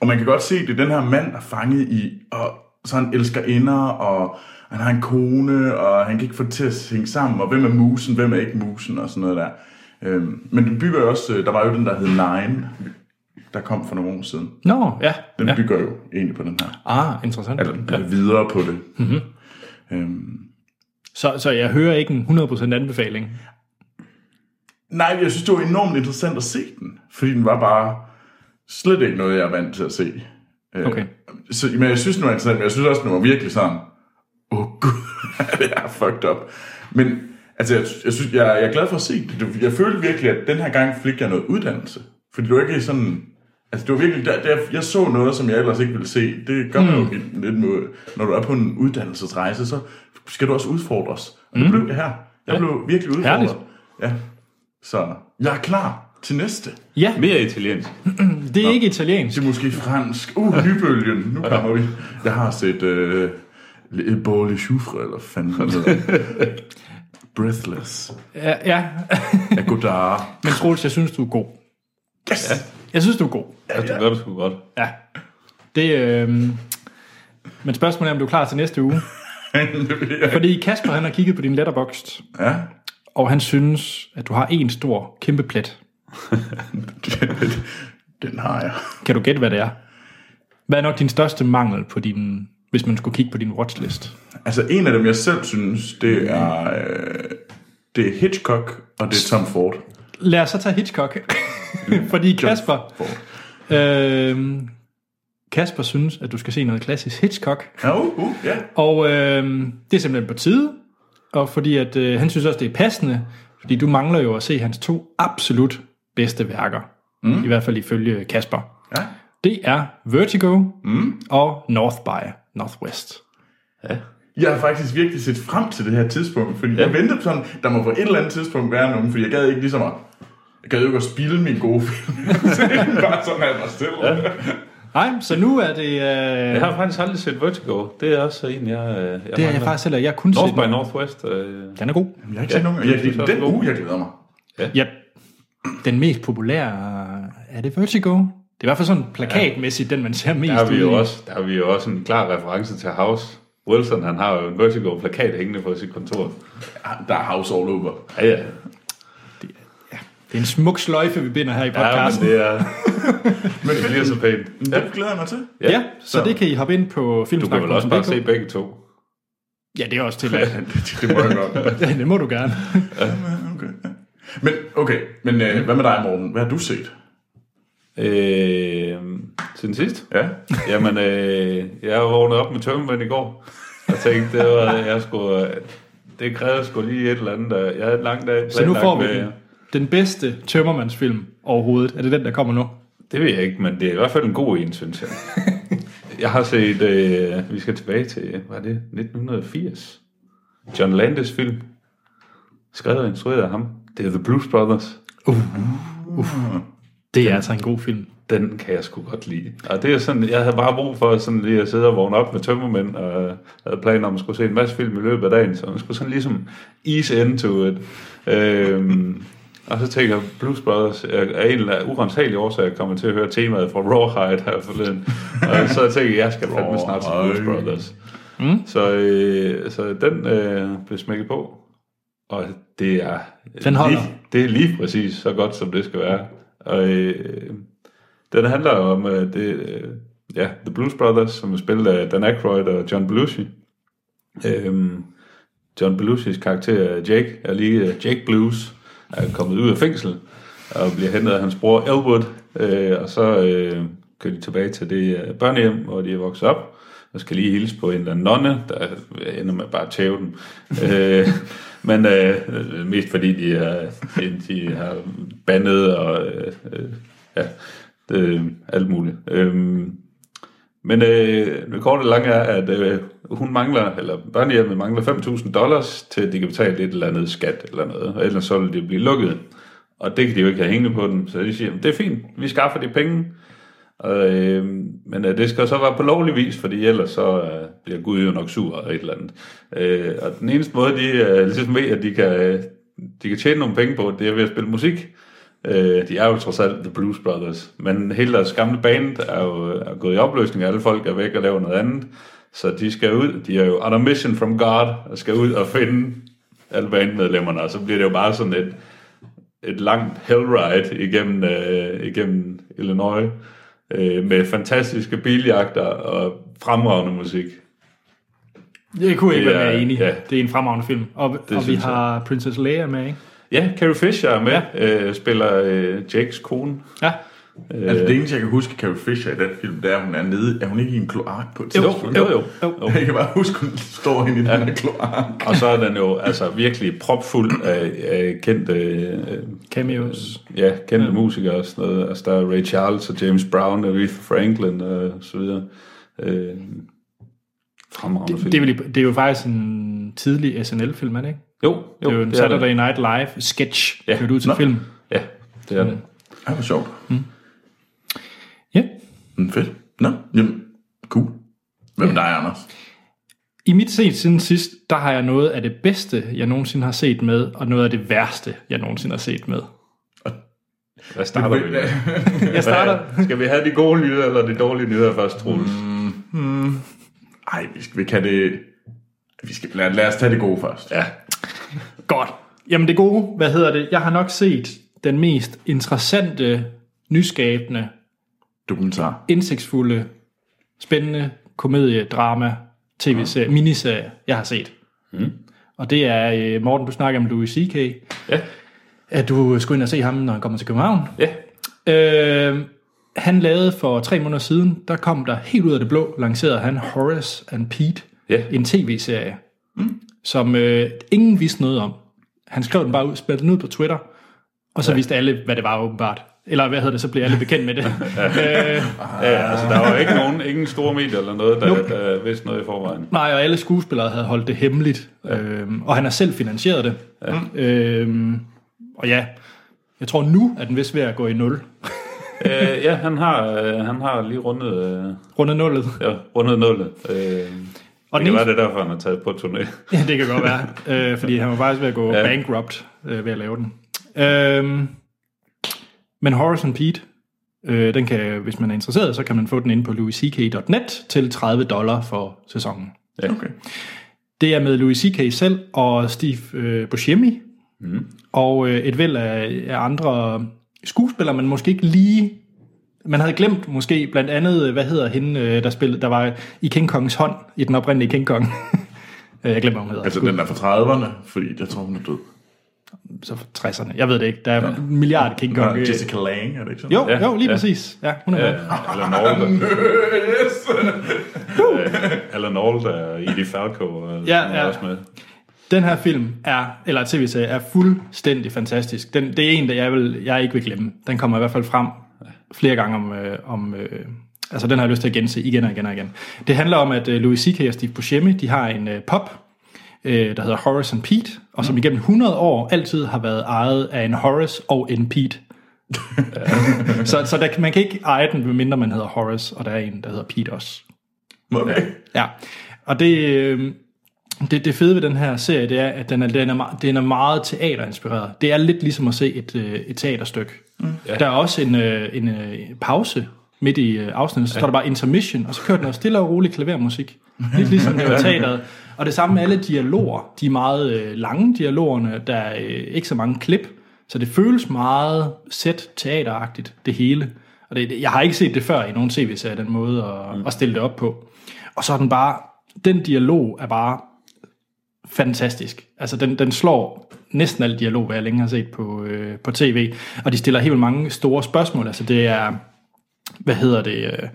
og man kan godt se, det den her mand, er fanget i, og så han elsker inder, og han har en kone, og han kan ikke få det til at hænge sammen, og hvem er musen, hvem er ikke musen, og sådan noget der. Øhm, men den bygger jo også, øh, der var jo den, der hed Nine, der kom for nogle år siden. Nå, ja. Den ja. bygger jo egentlig på den her. Ah, interessant. Eller den bygger videre på det. Mm-hmm. Øhm, Så, så jeg hører ikke en 100% anbefaling. nej, jeg synes, det var enormt interessant at se den, fordi den var bare slet ikke noget, jeg er vant til at se. Øh, Okay. Så, men jeg synes, den var interessant, men jeg synes også, den var virkelig sådan, åh oh, gud, det er fucked up. Men altså, jeg, jeg, synes, jeg, jeg er glad for at se det. Det- Jeg følte virkelig, at den her gang fik jeg noget uddannelse. Fordi det var ikke sådan... Altså, det var virkelig... Der, der, jeg så noget, som jeg ellers ikke ville se. Det gør man jo lidt med... Når du er på en uddannelsesrejse, så skal du også udfordres. Og det blev det her. Jeg blev virkelig udfordret. Herligt. Ja. Så jeg er klar til næste. Ja, Mere italiensk. det er ikke italiensk. Det er måske fransk. Uh, nybølgen. Nu kommer vi. Jeg har set uh, Le Beau Le Choufre, eller fanden hedder. Breathless. Ja, ja. Godard. men Troels, jeg synes, du er god. Yes! Jeg synes, du er god. Ja, det gør du sgu godt. Ja. Det, øh... Men spørgsmålet er, om du er klar til næste uge. Fordi Kasper, han har kigget på din letterboxd, ja. og han synes, at du har en stor, kæmpe plet. Den har jeg. Kan du gætte, hvad det er? Hvad er nok din største mangel på din, hvis man skulle kigge på din watchlist? Altså, en af dem, jeg selv synes, det er, øh, det er Hitchcock, og det er Tom Ford. Lad os så tage Hitchcock. Fordi Kasper, øh, Kasper synes, at du skal se noget klassisk Hitchcock. Ja, uh, uh, ja. Og øh, det er simpelthen på tide. Og fordi at, øh, han synes også, det er passende. Fordi du mangler jo at se hans to absolut bedste værker. Mm. I hvert fald ifølge Kasper. ja. Det er Vertigo mm. og North by Northwest. Jeg har faktisk virkelig set frem til det her tidspunkt, fordi ja. jeg ventede på sådan, der må på et eller andet tidspunkt være nogen, fordi jeg gad ikke ligesom at, gad jo ikke at spille min gode film. er bare sådan, at jeg var stille. Ja. Nej, så nu er det... Øh, Jeg har faktisk aldrig set Vertigo. Det er også en, jeg, øh, jeg det er jeg faktisk heller. Jeg har kun North set by den. Northwest. Øh, Den er god. Jeg har ikke set nogen, jeg, det er jeg, så den uge, jeg glæder mig. Ja, den mest populære... Er det Vertigo? Det er i hvert fald sådan plakatmæssigt, den man ser mest der, har vi jo også, der har vi jo også en klar reference til House. Wilson, han har jo en Vertigo-plakat hængende på sit kontor. Der er house all over. Ja, ja. Det er en smuk sløjfe, vi binder her i Ja, men podcasten. det er... men det bliver så pænt. Ja. Det glæder jeg mig til. Ja, ja så, så- det kan I hoppe ind på Du kan filmsnak. vel også bare se begge to. Ja, det er også til. at- det, det må jeg godt. Ja, det må du gerne. Okay. ja. Men okay, men øh, hvad med dig, Morten? Hvad har du set? Øh, siden sidst? Ja. Jamen, øh, jeg vågnede op med tømmermænd i går. Jeg tænkte, det var, jeg skulle, det krævede sgu lige et eller andet. Jeg havde et langt dag Så nu får vi med- den, den bedste tømmermandsfilm overhovedet. Er det den, der kommer nu? Det ved jeg ikke, men det er i hvert fald en god en, synes jeg. jeg har set, øh, vi skal tilbage til, hvad er det, 1980? John Landis film. Skrevet og instrueret af ham. Det er The Blues Brothers. Det er altså en god film. Den kan jeg sgu godt lide. Og det er sådan, jeg havde bare brug for sådan lige at sidde og vågne op med tømmermænd, og havde planer om at skulle se en masse film i løbet af dagen, så man skulle sådan ligesom ease into it. Øhm, og så tænker jeg, Blues Brothers er af en eller anden urensagelige årsag, jeg kommer til at høre temaet fra Rawhide her forleden. og så tænker jeg, jeg skal fandme snart til Blues. Brothers. Mm. Så, øh, så den øh, blev smækket på. Og det er, Den holder. lige, det er lige præcis så godt, som det skal være. Og øh, den handler om øh, det, øh, ja, The Blues Brothers, som er spillet af Dan Aykroyd og John Belushi. Øhm, John Belushis karakter Jake er lige øh, Jake Blues, er kommet ud af fængsel og bliver hentet af hans bror Elwood, øh, og så øh, kører de tilbage til det øh, børnehjem, hvor de er vokset op, og skal lige hilse på en eller anden nonne, der ender med bare at tæve dem. øh, men øh, mest fordi de, har, de har bandet og øh, øh ja, det, øh, alt muligt. Øh, men øh, det korte og lange er, at øh, hun mangler, eller børnehjemmet mangler 5.000 dollars til, at de kan betale et eller andet skat eller noget, og ellers så vil det blive lukket. Og det kan de jo ikke have hængende på dem, så de siger, det er fint, vi skaffer de penge. Og, øh, men øh, det skal så være på lovlig vis, fordi ellers så øh, bliver Gud jo nok sur eller et eller andet. Øh, og den eneste måde, de øh, ligesom ved, at de kan, øh, de kan tjene nogle penge på, det er ved at spille musik. Øh, de er jo trods alt The Blues Brothers, men hele deres gamle band er jo er gået i opløsning, og alle folk er væk og laver noget andet. Så de skal ud, de er jo on a mission from God, og skal ud og finde alle bandmedlemmerne, og så bliver det jo bare sådan et, et langt hellride igennem, øh, igennem Illinois, øh, med fantastiske biljagter og fremragende musik. Det kunne jeg ikke Det være er- mere enig. ja. Det er en fremragende film. Og, og vi synes jeg. har Princess Leia med, ikke? Ja, Carrie Fisher er med, ja. øh, spiller øh, Jakes kone. Ja. Altså det eneste, jeg kan huske Carrie Fisher i den film, det er, at hun er nede. Er hun ikke i en kloak på et Jo, tidspunkt? jo, jo. Jo. Jeg kan bare huske, hun står inde i den her kloak. Og så er den jo altså virkelig propfuld af, af kendte, øh, Cameos. ja, kendte ja. musikere og sådan noget. Altså der er Ray Charles og James Brown og Aretha Franklin og så videre. Øh, fremragende film. Det, er vel, det er jo faktisk en tidlig SNL-film, er det ikke? jo, Det er jo en det Saturday det. Night Live sketch, Ja. ja. kørt ud til Nå. film. Ja, det er det. Ej, hvor sjovt. Ja. Mm, fedt. Nå, jamen, cool. Hvem er dig, Anders? I mit set siden sidst, der har jeg noget af det bedste, jeg nogensinde har set med, og noget af det værste, jeg nogensinde har set med. Hvad starter vi med? Jeg starter... Skal vi have de gode nyheder eller de dårlige nyheder først, Troels? Mm. Ej, vi skal, vi kan det... Vi skal, lad, lad os tage det gode først. Ja. Godt. Jamen det gode, hvad hedder det? Jeg har nok set den mest interessante, nyskabende, Dokumentar. indsigtsfulde, spændende komedie, drama, tv-serie, miniserie, jeg har set. Mm. Og det er, øh, Morten, du snakker om Louis C.K., Ja. at du skulle ind og se ham, når han kommer til København. Ja. Øh, han lavede for tre måneder siden, der kom der helt ud af det blå, lancerede han Horace and Pete, Ja. en tv-serie, mm. som øh, ingen vidste noget om. Han skrev den bare ud, spillede den ud på Twitter, og så ja. vidste alle, hvad det var åbenbart. Eller hvad hedder det, så blev alle bekendt med det. øh, Ja, altså der var ikke nogen, ingen store medier eller noget, der, Nope. der vidste noget i forvejen. nej, og alle skuespillere havde holdt det hemmeligt. Ja. Øhm, og han har selv finansieret det. Ja. Øhm, og ja, jeg tror nu, at den vist ved at gå i nul. øh, ja, han har, øh, han har lige rundet, øh, Rundet nullet. ja, rundet nullet. Øh, Og det kan være, det er derfor, han har taget på turné. Ja, det kan godt være. øh, fordi han var faktisk ved at gå Ja. ja. bankrupt øh, ved at lave den. Øhm, men Horace and Pete, øh, den kan, hvis man er interesseret, så kan man få den inde på louisck.net til 30 dollar for sæsonen. Okay. Det er med Louis C.K. selv og Steve øh, Buscemi, mm. og øh, et væld af, af andre skuespillere, men måske ikke lige... Man havde glemt måske blandt andet, øh, hvad hedder hende, øh, der spillede, der var i King Kongs hånd, i den oprindelige King Kong. Øh, jeg glemmer, hvad hun hedder. Altså, den er fra 30'erne, fordi jeg tror, hun er død. så fra 60'erne. Jeg ved det ikke. Der er ja. en milliard King Kong. Nå, Jessica Lange, er det ikke sådan? Jo, Ja, jo, lige ja. præcis. Ja, hun er Ja, med. Alan Alda. Øh, Alan Alda og Edie Falco og Ja, ja. også med. Den her film er, eller tv-serie, er fuldstændig fantastisk. Den, det er en, der jeg, vil, jeg ikke vil glemme. Den kommer i hvert fald frem flere gange om... Øh, om øh, altså, den har jeg lyst til at gense igen og igen og igen. Det handler om, at øh, Louis C.K. og Steve Buscemi, de har en øh, pop, øh, der hedder Horace and Pete, og som igennem 100 år altid har været ejet af en Horace og en Pete. så så der, man kan ikke eje den, medmindre man hedder Horace, og der er en, der hedder Pete også. Okay. Ja, og det, øh, det, det fede ved den her serie, det er, at den er, den er, meget, den er meget teaterinspireret. Det er lidt ligesom at se et, øh, et teaterstykke. Mm. Ja. Der er også en, øh, en øh, pause midt i øh, afsnittet, så står der bare intermission, og så kører den noget stille og rolig klavermusik. Lidt ligesom det var teateret. Og det samme med alle dialoger. De er meget øh, lange dialogerne, der er øh, ikke så mange klip, så det føles meget sæt teateragtigt, det hele. Og det, jeg har ikke set det før i nogen tv-serie, den måde at, mm. at stille det op på. Og så er den bare, den dialog er bare fantastisk. Altså den, den slår næsten al dialog, hvad jeg længe har set på, øh, på tv. Og de stiller helt mange store spørgsmål. Altså det er, hvad hedder det, øh,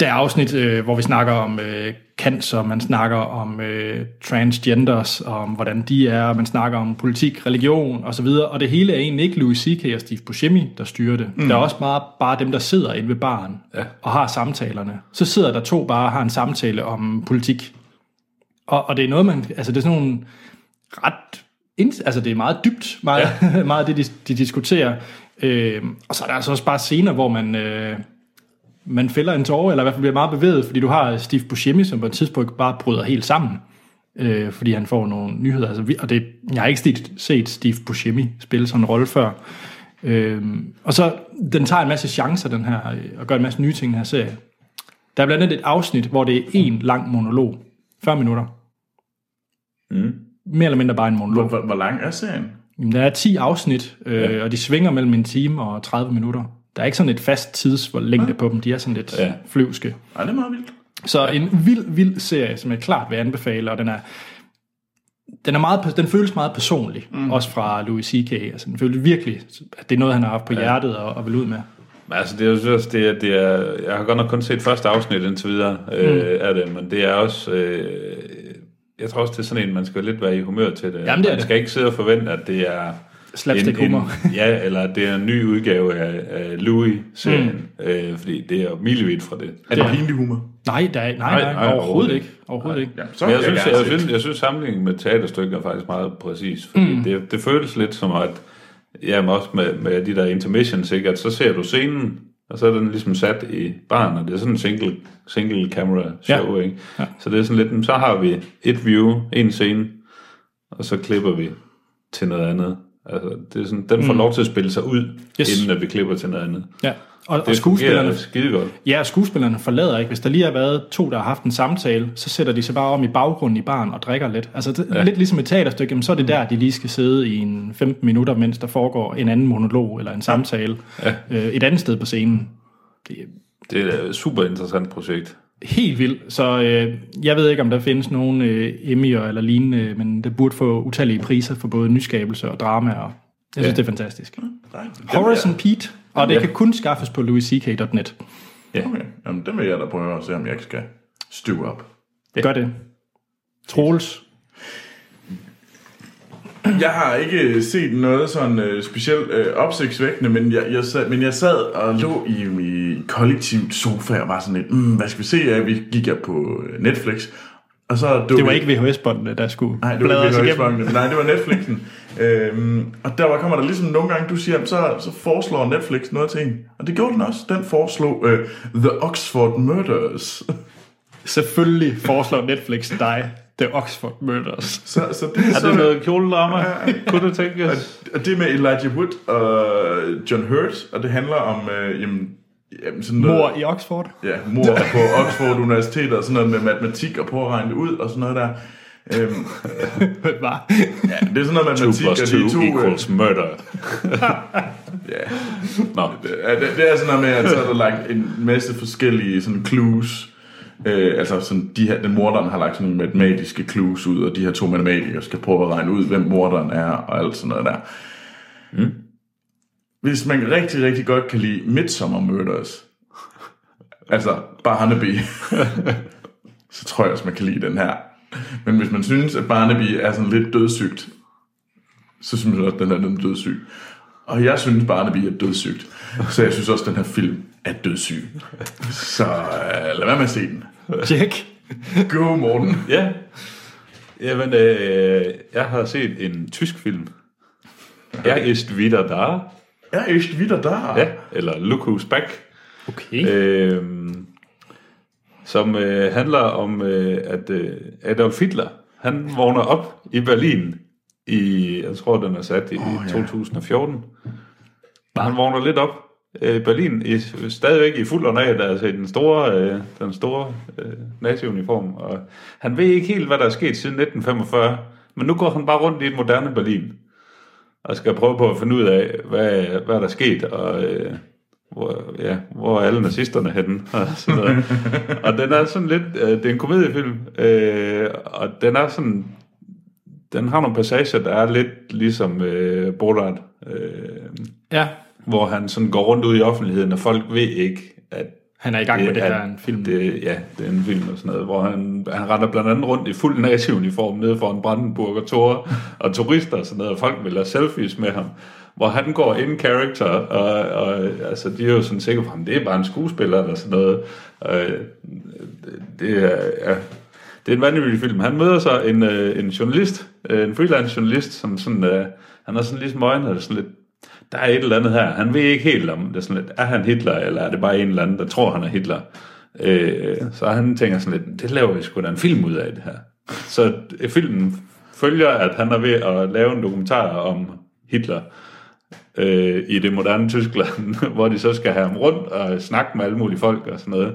der er afsnit, øh, hvor vi snakker om øh, cancer, man snakker om øh, transgenders, og om hvordan de er, man snakker om politik, religion osv., og det hele er egentlig ikke Louis C.K. og Steve Buscemi, der styrer det. Mm. Der er også bare, bare dem, der sidder inde ved baren Ja. og har samtalerne. Så sidder der to bare og har en samtale om politik. Og, og det er noget, man, altså det er sådan nogle ret, altså det er meget dybt, meget, ja. meget det, de, de diskuterer. Øh, og så er der altså også bare scener, hvor man, øh, man fælder en tårer, eller i hvert fald bliver meget bevæget, fordi du har Steve Buscemi, som på et tidspunkt bare bryder helt sammen, øh, fordi han får nogle nyheder. Altså, og det, jeg har ikke set, set Steve Buscemi spille sådan en rolle før. Øh, og så, den tager en masse chancer, den her, øh, og gør en masse nye ting, den her serie. Der er blandt andet et afsnit, hvor det er en lang monolog. 40 minutter. Mm. Mere eller mindre bare en monolog. Hvor, hvor lang er serien? Jamen, der er 10 afsnit, øh, ja. og de svinger mellem en time og 30 minutter. Der er ikke sådan et fast tidslængde på dem. De er sådan lidt Ja. ja. flyvske. Nej, det er meget vildt. Så en vild, vild serie, som jeg klart vil anbefale, og den er, den, er meget, den føles meget personlig, mm. også fra Louis C.K. Altså, den føles virkelig, at det er noget, han har haft på ja. hjertet og, og vil ud med. Altså, det er også, det er, det er, jeg har godt nok kun set første afsnit indtil videre øh, af det, men det er også, øh, jeg tror også, det er sådan en, man skal lidt være i humør til det. Jamen, det man det. skal ikke sidde og forvente, at det er Slapstick humor. En, ja, eller at det er en ny udgave af, af Louis-serien, mm. øh, fordi det er milevidt fra det. Er det pinlig humor? Nej, der er, nej, nej, Nej, nej, overhovedet overhovedet ikke. Overhovedet ikke. Ja, så Men jeg synes, jeg, se synes, det. jeg synes sammenligningen med teaterstykker er faktisk meget præcis, fordi mm. det, det føles lidt som at, jamen også med, med de der intermissions, ikke? at så ser du scenen, og så er den ligesom sat i barn, og det er sådan en single, single camera show, Ja. ikke? Ja. Så det er sådan lidt, så har vi et view, en scene, og så klipper vi til noget andet. Altså, det er sådan, den får mm. lov til at spille sig ud, Yes. inden at vi klipper til noget andet. Ja. Og, og Det skuespillerne, fungerer skide godt. ja, skuespillerne forlader ikke. Hvis der lige har været to, der har haft en samtale, så sætter de sig bare om i baggrunden i baren og drikker lidt. Altså det, ja. lidt ligesom et teaterstykke, jamen, så er det der, de lige skal sidde i en 15 minutter, mens der foregår en anden monolog eller en samtale Ja. øh, et andet sted på scenen. Det er Det er et super interessant projekt. helt vildt. Så øh, jeg ved ikke, om der findes nogen øh, Emmy'er eller lignende, men det burde få utallige priser for både nyskabelse og drama. Og jeg synes, Ja. det er fantastisk. Den Horace and Pete, og det Ja. kan kun skaffes på louisck.net. jeg- Okay, jamen den vil jeg da prøve at se, om jeg skal stew op. Gør det. Troels. Jeg har ikke set noget sådan øh, specielt øh, opsigtsvækkende, men jeg, jeg sad, men jeg sad og lå i, i kollektivt sofa og var sådan lidt, mm, hvad skal vi se? Ja, vi gik jeg på øh, Netflix, og så Det var ikke VHS-båndene, der skulle Nej, det var ikke os VHS igennem. Bankene. Nej, det var Netflixen. øhm, og der var- kommer der ligesom nogle gange, du siger, så, så foreslår Netflix noget til en. Og det gjorde den også. Den foreslog øh, The Oxford Murders. Selvfølgelig foreslår Netflix dig The Oxford Murders. så, så det er, Er det noget kjoledrama? Kunne det tænkes? og det er med Elijah Wood og John Hurt, og det handler om øh, jamen, jamen sådan noget, Mor i Oxford. Ja, mor på Oxford Universitet og sådan noget med matematik og prøve at regne det ud og sådan noget der. Øhm, Hvad? ja, det er sådan noget 2 matematik, plus og 2 de to... Øh, equals murder. ja, Nå, Ja, det, det er sådan noget med, at så er der lagt en masse forskellige sådan clues. Øh, altså sådan, de her, den morderen har lagt sådan nogle matematiske clues ud, og de her to matematikere skal prøve at regne ud, hvem morderen er, og alt sådan noget der. Mm. Hvis man rigtig, rigtig godt kan lide Midsummer Murders, altså Barnaby, så tror jeg også, man kan lide den her. Men hvis man synes, at Barnaby er sådan lidt dødssygt, så synes jeg også, at den er lidt dødssyg. Og jeg synes, Barnaby er dødssygt. Så jeg synes også, at den her film er dødssyg. Så øh, lad være med at se den. Check. Go, Morten. ja. Jamen, øh, jeg har set en tysk film. Er ist wieder da? Er echt wieder der? Ja, eller Look Who's Back. Okay. Øh, som øh, handler om, øh, at øh, Adolf Hitler, han vågner op i Berlin i, jeg tror, den er sat i oh, ja. 2014. Og han vågner lidt op øh, i Berlin, i, stadigvæk i fuld ornat, altså i den store, øh, den store øh, nazi-uniform. Og han ved ikke helt, hvad der er sket siden 1945, men nu går han bare rundt i et moderne Berlin og skal prøve på at finde ud af, hvad, hvad der er sket, og øh, hvor, ja, hvor er alle nazisterne henne, og sådan noget. og den er sådan lidt, øh, det er en komediefilm, øh, og den er sådan, den har nogle passager, der er lidt ligesom øh, Borat, øh, Ja, hvor han sådan går rundt ud i offentligheden, og folk ved ikke, at han er i gang med det er- her en film. Det, ja, det er en film og sådan noget, hvor han, han render blandt andet rundt i fuld nazi-uniform nede foran Brandenburg og Tor og turister og sådan noget, og folk vil have selfies med ham. Hvor han går in character, og, og altså, de er jo sådan sikre på ham, det er bare en skuespiller eller sådan noget. Og, det er, ja, det er en vanvittig film. Han møder så en, øh, en journalist, øh, en freelance journalist, som sådan, øh, han har sådan ligesom øjnene, er sådan lidt, der er et eller andet her. Han ved ikke helt om, det er sådan lidt, er han Hitler, eller er det bare en eller anden, der tror, han er Hitler. Øh, så han tænker sådan lidt, det laver vi sgu da en film ud af det her. Så øh, filmen følger, at han er ved at lave en dokumentar om Hitler øh, i det moderne Tyskland, hvor de så skal have ham rundt og snakke med alle mulige folk og sådan noget.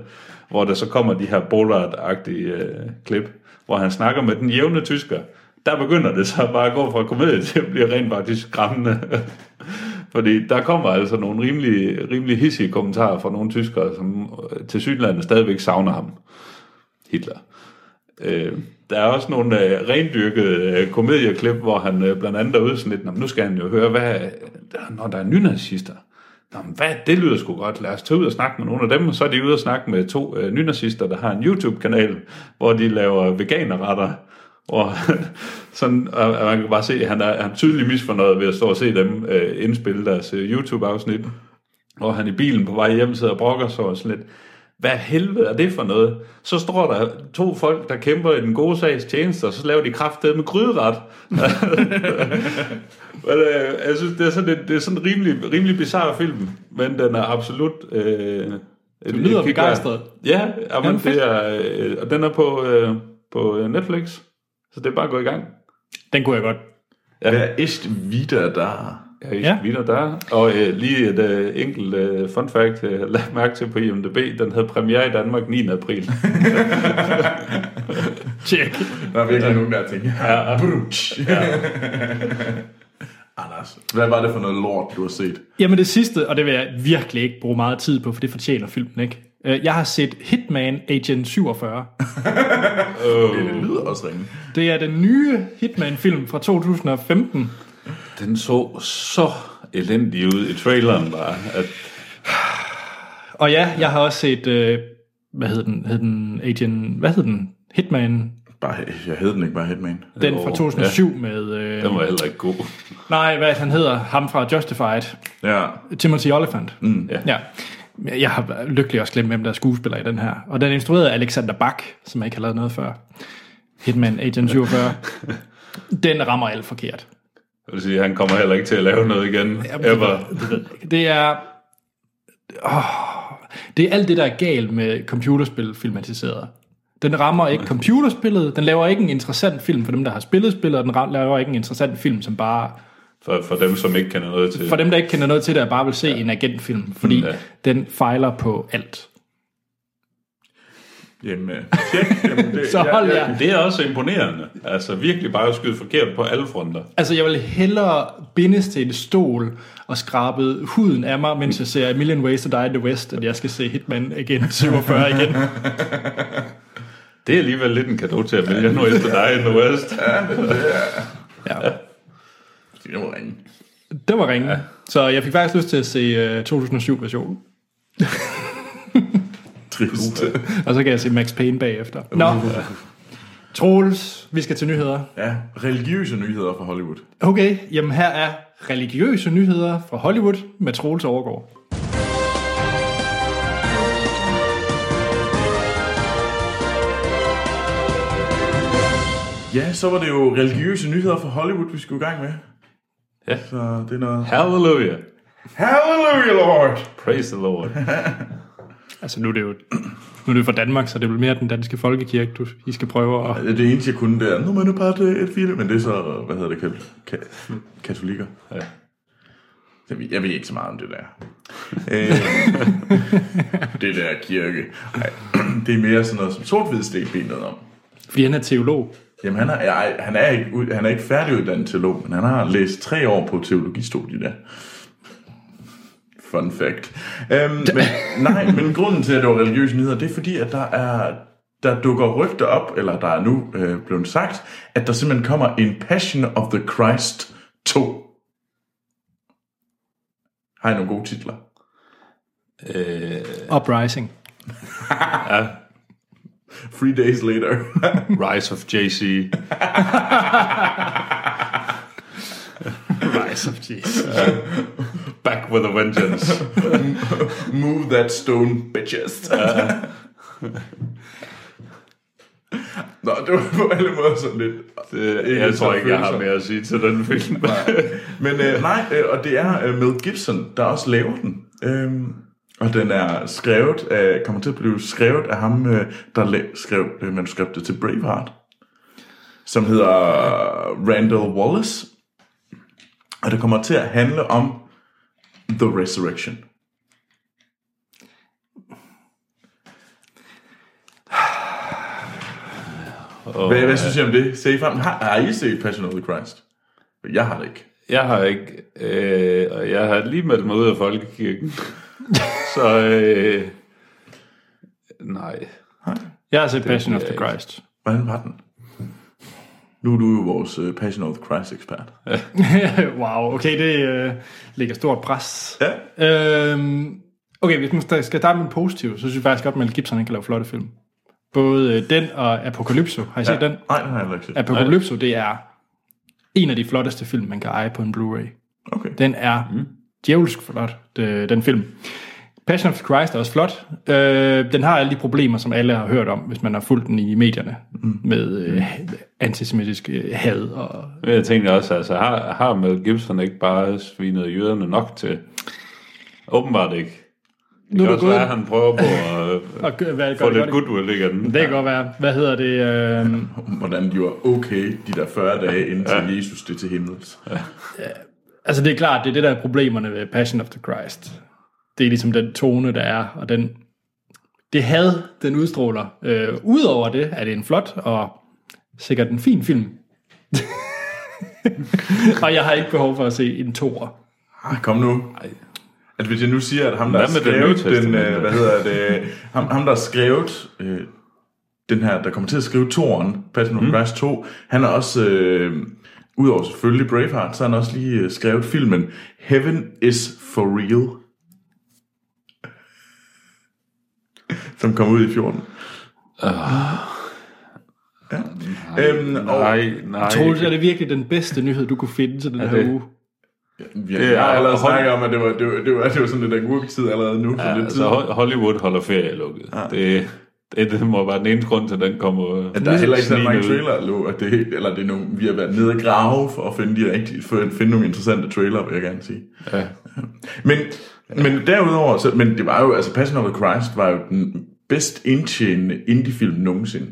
hvor der så kommer de her Bollard-agtige øh, klip, hvor han snakker med den jævne tysker. Der begynder det så bare at gå fra komedie til at blive rent faktisk skræmmende. Fordi der kommer altså nogle rimelig, rimelig hissige kommentarer fra nogle tyskere, som øh, til Sydlandet stadigvæk savner ham. Hitler. Øh, der er også nogle øh, rendyrkede øh, komedieklip, hvor han øh, blandt andet er ude sådan lidt, nu skal han jo høre, hvad, der- når der er nynazister. Jamen, hvad, det lyder sgu godt. Lad os tage ud og snakke med nogle af dem. Og så er de ude og snakke med to øh, nynazister, der har en YouTube-kanal, hvor de laver veganerretter. Og sådan, og, og man kan bare se, at han er, han er tydeligt misfornøjet ved at stå og se dem øh, indspille deres øh, YouTube-afsnit. Og han i bilen på vej hjem sidder og brokker sig og sådan lidt, hvad helvede er det for noget? Så står der to folk, der kæmper i den gode sags tjeneste, og så laver de kraftedet med gryderet. men, øh, jeg synes, det er sådan, det, det er sådan en rimelig, rimelig bizarre film, men den er absolut... Øh, du lyder begejstret. Ja, Jamen, fedt. det er, øh, og den er på, øh, på Netflix, så det er bare at gå i gang. Den kunne jeg godt. Wer ist wieder da? Ja, Ja. ja. videre der. Og øh, lige et øh, enkelt øh, fun fact, øh, lad mærke til på IMDb, den havde premiere i Danmark 9. april. Check. Der er virkelig nogen, der tænker, Ja. Brutsch. Anders, hvad var det for noget lort, du har set? Jamen det sidste, og det vil jeg virkelig ikke bruge meget tid på, for det fortjener filmen ikke. Øh, Jeg har set Hitman Agent 47. Det lyder også ringe. Det er den nye Hitman-film fra 2015. Den så så elendig ud i traileren bare, at Og ja, jeg har også set, øh, hvad hed den, hed den Agent, hvad hed den? Hitman, Bare, jeg hed den ikke bare Hitman. den fra 2007 ja. med, øh, den var heller ikke god. nej, hvad han hedder, ham fra Justified, Ja, Timothy Olyphant. Mm, ja. ja. Jeg har lykkelig også glemt, hvem der er skuespiller i den her. Og den er instrueret af Alexander Bach, som jeg ikke har lavet noget før. Hitman Agent 47. den rammer alt forkert. Jeg vil sige, han kommer heller ikke til at lave noget igen. Ever. Det er... Åh, det er alt det, der er galt med computerspil filmatiseret. Den rammer ikke computerspillet, den laver ikke en interessant film for dem, der har spillet spillet, og den laver ikke en interessant film, som bare... For, for dem, som ikke kender noget til. For dem, der ikke kender noget til det, og bare vil se ja. en agentfilm, fordi Ja. ja. den fejler på alt. jamen, øh, tjek. Jamen, det, Så hold jer. Det er også imponerende. Altså virkelig bare at skyde forkert på alle fronter. Altså, jeg vil hellere bindes til en stol og skrabe huden af mig, mens jeg ser A Million Ways to Die in the West, at jeg skal se Hitman igen 47 igen. Det er alligevel lidt en gave til at vælge nu efter dig in the West. Ja. Det var ringe. Det var ringe. Ja. Så jeg fik faktisk lyst til at se uh, 2007-versionen. Trist. Og så kan jeg se Max Payne bagefter. Nå. Troels, vi skal til nyheder. Ja, religiøse nyheder fra Hollywood. Okay, jamen her er religiøse nyheder fra Hollywood med Troels Overgaard. Ja, så var det jo religiøse nyheder fra Hollywood, vi skulle i gang med. Ja. Så det er noget... Halleluja. Halleluja, Lord! Praise the Lord. Altså nu er det jo nu er det fra Danmark, så det er mere den danske folkekirke, du, I skal prøve at... Det eneste, jeg kunne, det er, nu er man bare et, et film, men det er så, hvad hedder det, kat, kat, katolikker. Ja. Jeg ved, jeg ved ikke så meget om det der. øh, det der kirke. Ej, det er mere sådan noget, som sort sten noget om. Fordi han er teolog. Jamen, han er, han er, ikke, han er ikke færdiguddannet teolog, men han har læst tre år på teologistudiet der. Fun fact. Øhm, men, nej, men grunden til, at det var religiøse nyheder, det er fordi, at der er der dukker rygter op, eller der er nu øh, blevet sagt, at der simpelthen kommer en Passion of the Christ 2. Har I nogle gode titler? Øh, Uprising. ja. Three Days Later. Rise of JC. Rise of Jesus. Back with a vengeance. Move that stone, bitches. Nå, det var på alle måder sådan lidt... Det, Ikke jeg tror ikke, jeg har mere at sige til den film. Men øh, nej, øh, og det er øh, Mel Gibson, der også laver den. Øhm, og den er skrevet af, kommer til at blive skrevet af ham, øh, der skrev øh, manuskriptet til Braveheart. Som hedder Randall Wallace. Og det kommer til at handle om The Resurrection. Og, Hvad, hvad synes I om det? Se frem. Har, har I set Passion of the Christ? Jeg har det ikke. Jeg har ikke, øh, og jeg har lige meldt mig ud af folkekirken. så øh, nej. Jeg har set Passion of the Christ. Hvordan var den? Nu er du jo vores uh, Passion of the Christ ekspert. wow, okay, det øh, lægger stort pres. Ja. Øhm, okay, hvis man skal starte med en positiv, så synes jeg faktisk godt, at Mel Gibson ikke kan lave flotte film. Både øh, den og Apocalypso. Har I set den? Nej, den har jeg ikke set. Apocalypso, det er en af de flotteste film, man kan eje på en Blu-ray. Okay. Den er mm. Djævelsk flot, det, den film. Passion of the Christ er også flot. Øh, den har alle de problemer, som alle har hørt om, hvis man har fulgt den i medierne, mm. med øh, antisemitisk øh, had. Og, jeg tænkte også, altså har, har Mel Gibson ikke bare svinet jøderne nok til? Åbenbart ikke. Det Nu kan er også du være, gået- at han prøver på at og hvad, få lidt godt. goodwill igen. Det kan godt være. Hvad hedder det? Øh, Hvordan de var okay de der 40 dage, indtil ja. Jesus det til himmels. Ja. Altså det er klart, det er det, der er problemerne ved Passion of the Christ. Det er ligesom den tone, der er, og den, det had, den udstråler. Øh, Udover det er det en flot og sikkert en fin film. og jeg har ikke behov for at se en toer. Ah, kom nu. At hvis jeg nu siger, at ham, der har skrevet den, øh, hvad hedder det, ham, ham der har skrevet øh, den her, der kommer til at skrive toren, Passion of the Christ 2, han har også, øh, udover selvfølgelig Braveheart, så har han også lige øh, skrevet filmen Heaven is for Real. Som kom ud i 14. Ja. Øhm, og Nej, nej. Troels, er det virkelig den bedste nyhed, du kunne finde til den her det- uge? vi Det har er- allerede hold- snakket om, at det var, det var, det var, det var sådan lidt agurketid allerede nu. For Ja, lidt tid. altså Ho- Hollywood holder ferie lukket. Ja. Det, det, det må være den eneste grund til, at den kommer At der er heller ikke så mange trailer, Lo, at det, eller det er nogle, vi har været nede og grave for at finde, de rigtige, for at finde nogle interessante trailer, vil jeg gerne sige. Ja. Men, men derudover, så, men det var jo, altså Passion of the Christ var jo den bedst indtjenende indie-film nogensinde.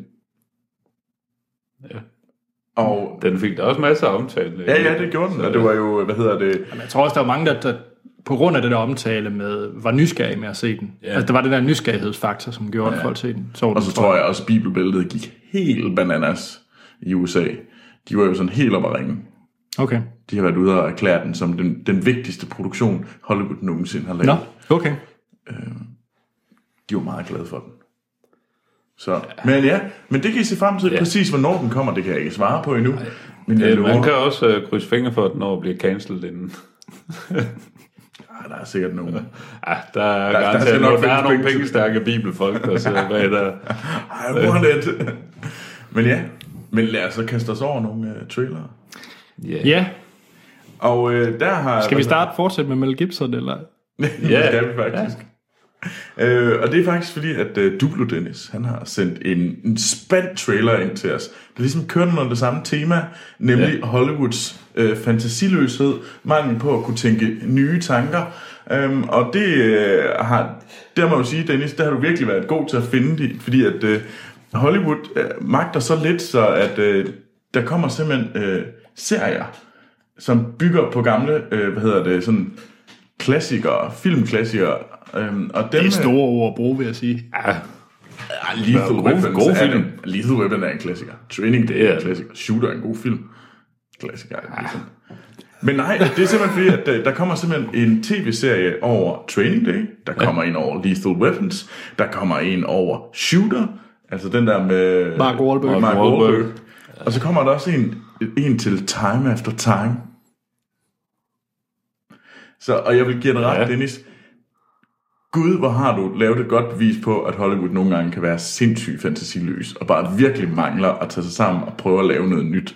Ja. Og Den fik da også masser af omtale. ja, ja, det gjorde den, og det var jo, hvad hedder det, Men jeg tror også, der var mange, der, der på grund af det der omtale med, var nysgerrige med at se den. Ja. Ja. Altså, der var den der nysgerrighedsfaktor, som gjorde, at folk se den. Så, og så tror jeg også, at bibelbæltet gik helt bananas i USA. De var jo sådan helt op at ringe. Okay. De har været ude og erklære den som den, den vigtigste produktion, Hollywood nogensinde har lavet. Nå, okay. de var meget glade for den. Så, men ja, men det kan I se frem til. Ja. Præcis hvornår den kommer, det kan jeg ikke svare på endnu. Men jeg Øh, man kan også uh, krydse fingre for, at den når bliver cancelled inden. Ah, der er sikkert nogen. Ja, der er, der der, skal der, nok der er nogle pengestærke bibelfolk, der sidder bag der. Ej, hvor det? Men ja, men lad os så kaste os over nogle uh, trailere. Yeah. Ja, Og uh, der har... skal vi starte fortsætte med Mel Gibson, eller? ja, det skal vi faktisk. Øh, og det er faktisk fordi, at uh, Duplo Dennis, han har sendt en, en spand trailer ind til os. Det er ligesom kørt under det samme tema, nemlig ja. Hollywoods øh, fantasiløshed, mangel på at kunne tænke nye tanker. Øhm, og det øh, har, der må jeg jo sige, Dennis, der har du virkelig været god til at finde det, fordi at øh, Hollywood øh, magter så lidt, så at øh, der kommer simpelthen øh, serier, som bygger på gamle, øh, hvad hedder det, sådan klassikere, filmklassikere. Øhm, og dem, Det er store ord at bruge, vil jeg sige. Ja, Ja, Lethal gode- Weapon gode film. en- Lethal Weapon er en klassiker. Training Day er er en klassiker. Shooter er en god film. Klassiker. Ja. Men nej, det er simpelthen fordi, at øh, der kommer simpelthen en tv-serie over Training Day. Der kommer en over Lethal Weapons. Der kommer en over Shooter. Altså den der med... Mark Wahlberg. Mark Mark Wahlberg. Wahlberg. Og så kommer der også en, en til Time After Time. Så, og jeg vil give dig ret, ja. Ja. Dennis. Gud, hvor har du lavet et godt bevis på, at Hollywood nogle gange kan være sindssygt fantasiløs, og bare virkelig mangler at tage sig sammen og prøve at lave noget nyt.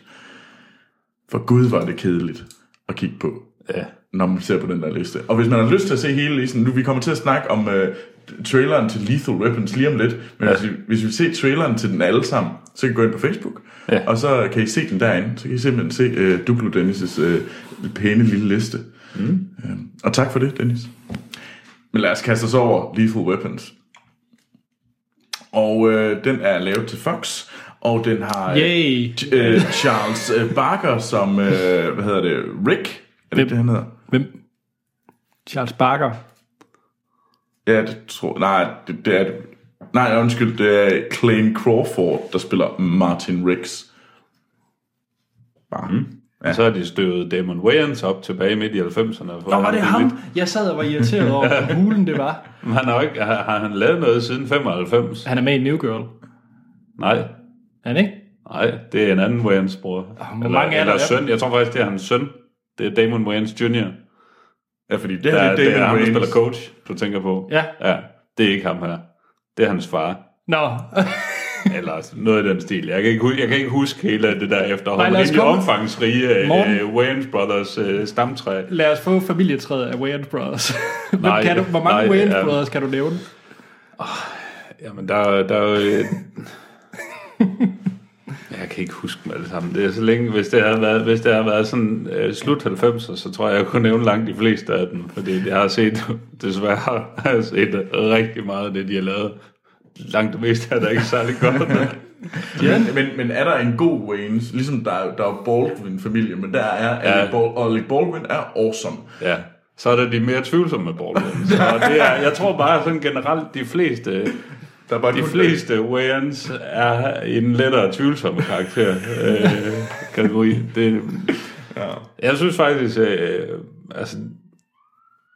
For Gud, var det kedeligt at kigge på, ja. når man ser på den der liste. Og hvis man har lyst til at se hele listen, nu vi kommer til at snakke om uh, traileren til Lethal Weapons lige om lidt, men ja. hvis, vi, hvis vi vil se traileren til den alle sammen, så kan I gå ind på Facebook, Ja. og så kan I se den derinde, så kan I simpelthen se uh, Duplo Dennis' uh, pæne lille liste. Mm. Uh, og tak for det, Dennis. Men lad os kaste os over Lethal Weapons. Og øh, den er lavet til Fox, og den har øh, Yay! øh, Charles øh, Barker som, øh, hvad hedder det, Rick? Er det Hvem? det, han hedder? Hvem? Charles Barker. Ja, det tror Nej, det, det er det. Nej, undskyld, det er Clayne Crawford, der spiller Martin Riggs. Bare. Mm. Ja. Og så har de støvet Damon Wayans op tilbage midt i 90'erne. Nå, var det ham? Jeg sad og var irriteret over, hvor hulen det var. Men han har, ikke, har, har han lavet noget siden 95? Han er med i New Girl. Nej. Er han ikke? Nej, det er en anden Wayans bror. hvor eller, mange er der? eller søn. Jeg tror faktisk, det er hans søn. Det er Damon Wayans Jr. Ja, fordi det Det her er, det er det er Damon ham, der Wayans. spiller coach, du tænker på. Ja. Ja, det er ikke ham her. Det er hans far. Nå, Eller noget i den stil. Jeg kan ikke, hu- jeg kan ikke huske hele det der efterhånden. Nej, lad os komme- omfangsrige Morten. uh, Wayans Brothers uh, stamtræ. lad os få familietræet af Wayans Brothers. Nej, kan du, hvor mange nej, Wayans ja. Brothers kan du nævne? Jamen, der, der er jo... øh, Jeg kan ikke huske dem alle sammen. Det er så længe, hvis det har været, hvis det har været sådan uh, slut 90'er, så tror jeg, jeg kunne nævne langt de fleste af dem. Fordi jeg har set, desværre har jeg set rigtig meget af det, de har lavet. Langt det meste er der ikke særlig godt. Ja. Men, men er der en god Waynes, ligesom der, er- der er Baldwin-familie, men der er Ja. Alec Baldwin er awesome. Ja, så er der de mere tvivlsomme Baldwins. Og det er, jeg tror bare sådan generelt, de fleste, Der er bare de fleste Wayans er en lettere tvivlsomme karakter øh, kategori. Det, Ja. jeg synes faktisk, øh, altså,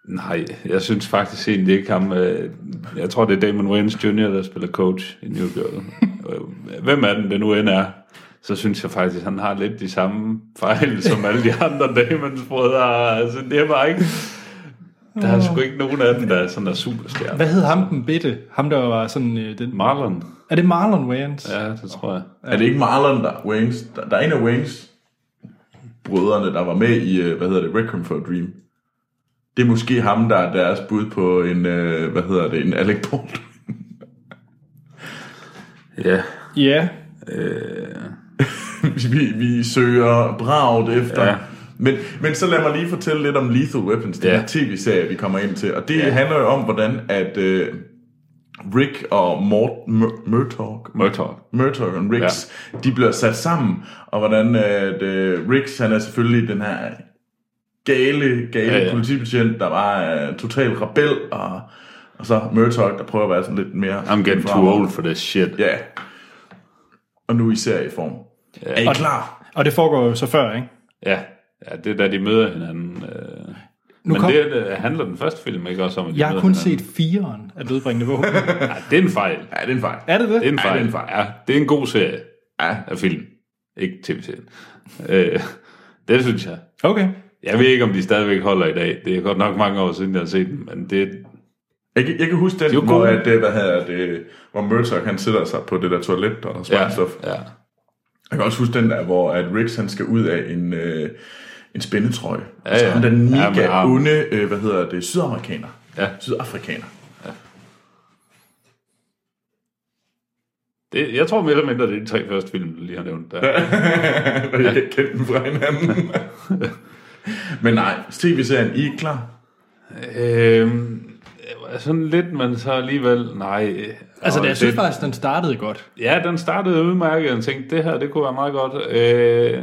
nej, jeg synes faktisk egentlig ikke ham, øh, jeg tror det er Damon Wayans Jr., der spiller coach i New Girl. Øh, Hvem er den, det nu end er? Så synes jeg faktisk, at han har lidt de samme fejl, som alle de andre Damons brødre. Altså, det er bare ikke... Der er sgu ikke nogen af dem, der er sådan der superstjerne. Hvad hed ham den bitte? Ham der var sådan... Øh, den, Marlon? er det Marlon Wayans? Ja, det tror jeg. Er det ikke Marlon, der er Waynes? Der, der er en af Waynes brødrene, der var med i, øh, hvad hedder det, Requiem for a Dream. Det er måske ham, der er deres bud på en, øh, hvad hedder det, en Alec Baldwin. Ja. Ja. vi, vi søger bragt efter. Ja. Men, men så lad mig lige fortælle lidt om Lethal Weapons, den Ja. her tv-serie, vi kommer ind til. Og det Ja. handler jo om, hvordan at øh, Rick og Mort, Mur- Murtaugh, Murtaugh. Murtaugh og Ricks, ja. de bliver sat sammen. Og hvordan at, øh, Ricks, han er selvfølgelig den her gale, gale Ja, ja, politibetjent, der var øh, total rebel, og, og så Murtaugh, der prøver at være sådan lidt mere... I'm getting too old for this shit. Ja. Og nu i serieform. Ja. Er I klar? Og det foregår jo så før, ikke? Ja, ja det er da de møder hinanden. Øh. Nu Men kom- det, det handler den første film ikke også om, at de Jeg har kun hinanden? set fireren af dødbringende våben. Ja, det er en fejl. Ja, det er en fejl. er det det? Det er en Ja, fejl. det er en fejl. Ja, det er en god serie Ja. af film. Ikke tv-serien. Øh, det synes jeg. Okay. Jeg ved ikke, om de stadigvæk holder i dag. Det er godt nok mange år siden, jeg har set dem, men det, Jeg, kan- jeg kan huske den, jo hvor, at, det, hvad hedder det, hvor Murdoch han sætter sig på det der toilet og sparer ja, stof. ja. Jeg kan også huske den der, hvor at Riggs han skal ud af en, øh, en spændetrøje. Ja, Altså ja. han er den Ja, mega ja, armen. onde, øh, hvad hedder det, sydamerikaner. Ja. Sydafrikaner. Det, jeg tror mere eller mindre, det er de tre første film, du lige har nævnt. Der. Og jeg kan ikke kende dem fra hinanden. Men nej, tv-serien, I er ikke klar? Øhm, sådan lidt, men så alligevel, nej. Altså, det, jeg synes det- faktisk, den startede godt. Ja, den startede udmærket, og jeg tænkte, det her, det kunne være meget godt. Øh,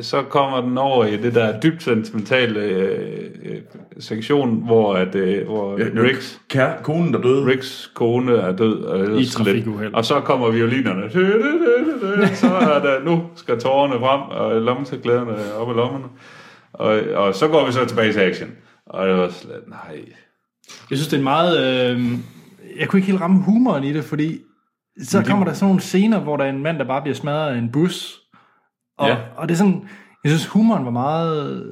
så kommer den over i det der dybt sentimentale øh, øh, sektion, hvor, at, øh, hvor Ja, Ricks, Kære, konen, der døde. Ricks kone er død. Og I trafikuheld. Og så kommer violinerne. Så er der, nu skal tårerne frem, og lommetørklæderne op i lommerne. Og, og så går vi så tilbage til action. Og det var slet, nej. Jeg synes, det er en meget... Øh, jeg kunne ikke helt ramme humoren i det, fordi så kommer der sådan nogle scener, hvor der er en mand, der bare bliver smadret af en bus. Og, Ja. og det er sådan... Jeg synes, humoren var meget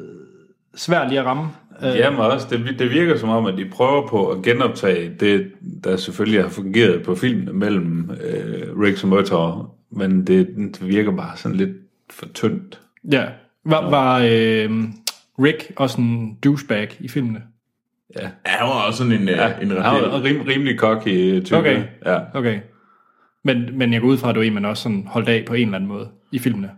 svær lige at ramme. Øh, Jamen også, det, det virker som om, at de prøver på at genoptage det, der selvfølgelig har fungeret på filmen mellem øh, Riggs og Murtaugh, men det, det virker bare sådan lidt for tyndt. Ja. Var, var øh, Rick også en douchebag i filmene? Ja, Ja, han var også sådan en, ja, ja en han var rim, rimelig cocky type. Okay. Ja. Okay. Men, men jeg går ud fra, at du er en, man også sådan holdt af på en eller anden måde i filmene.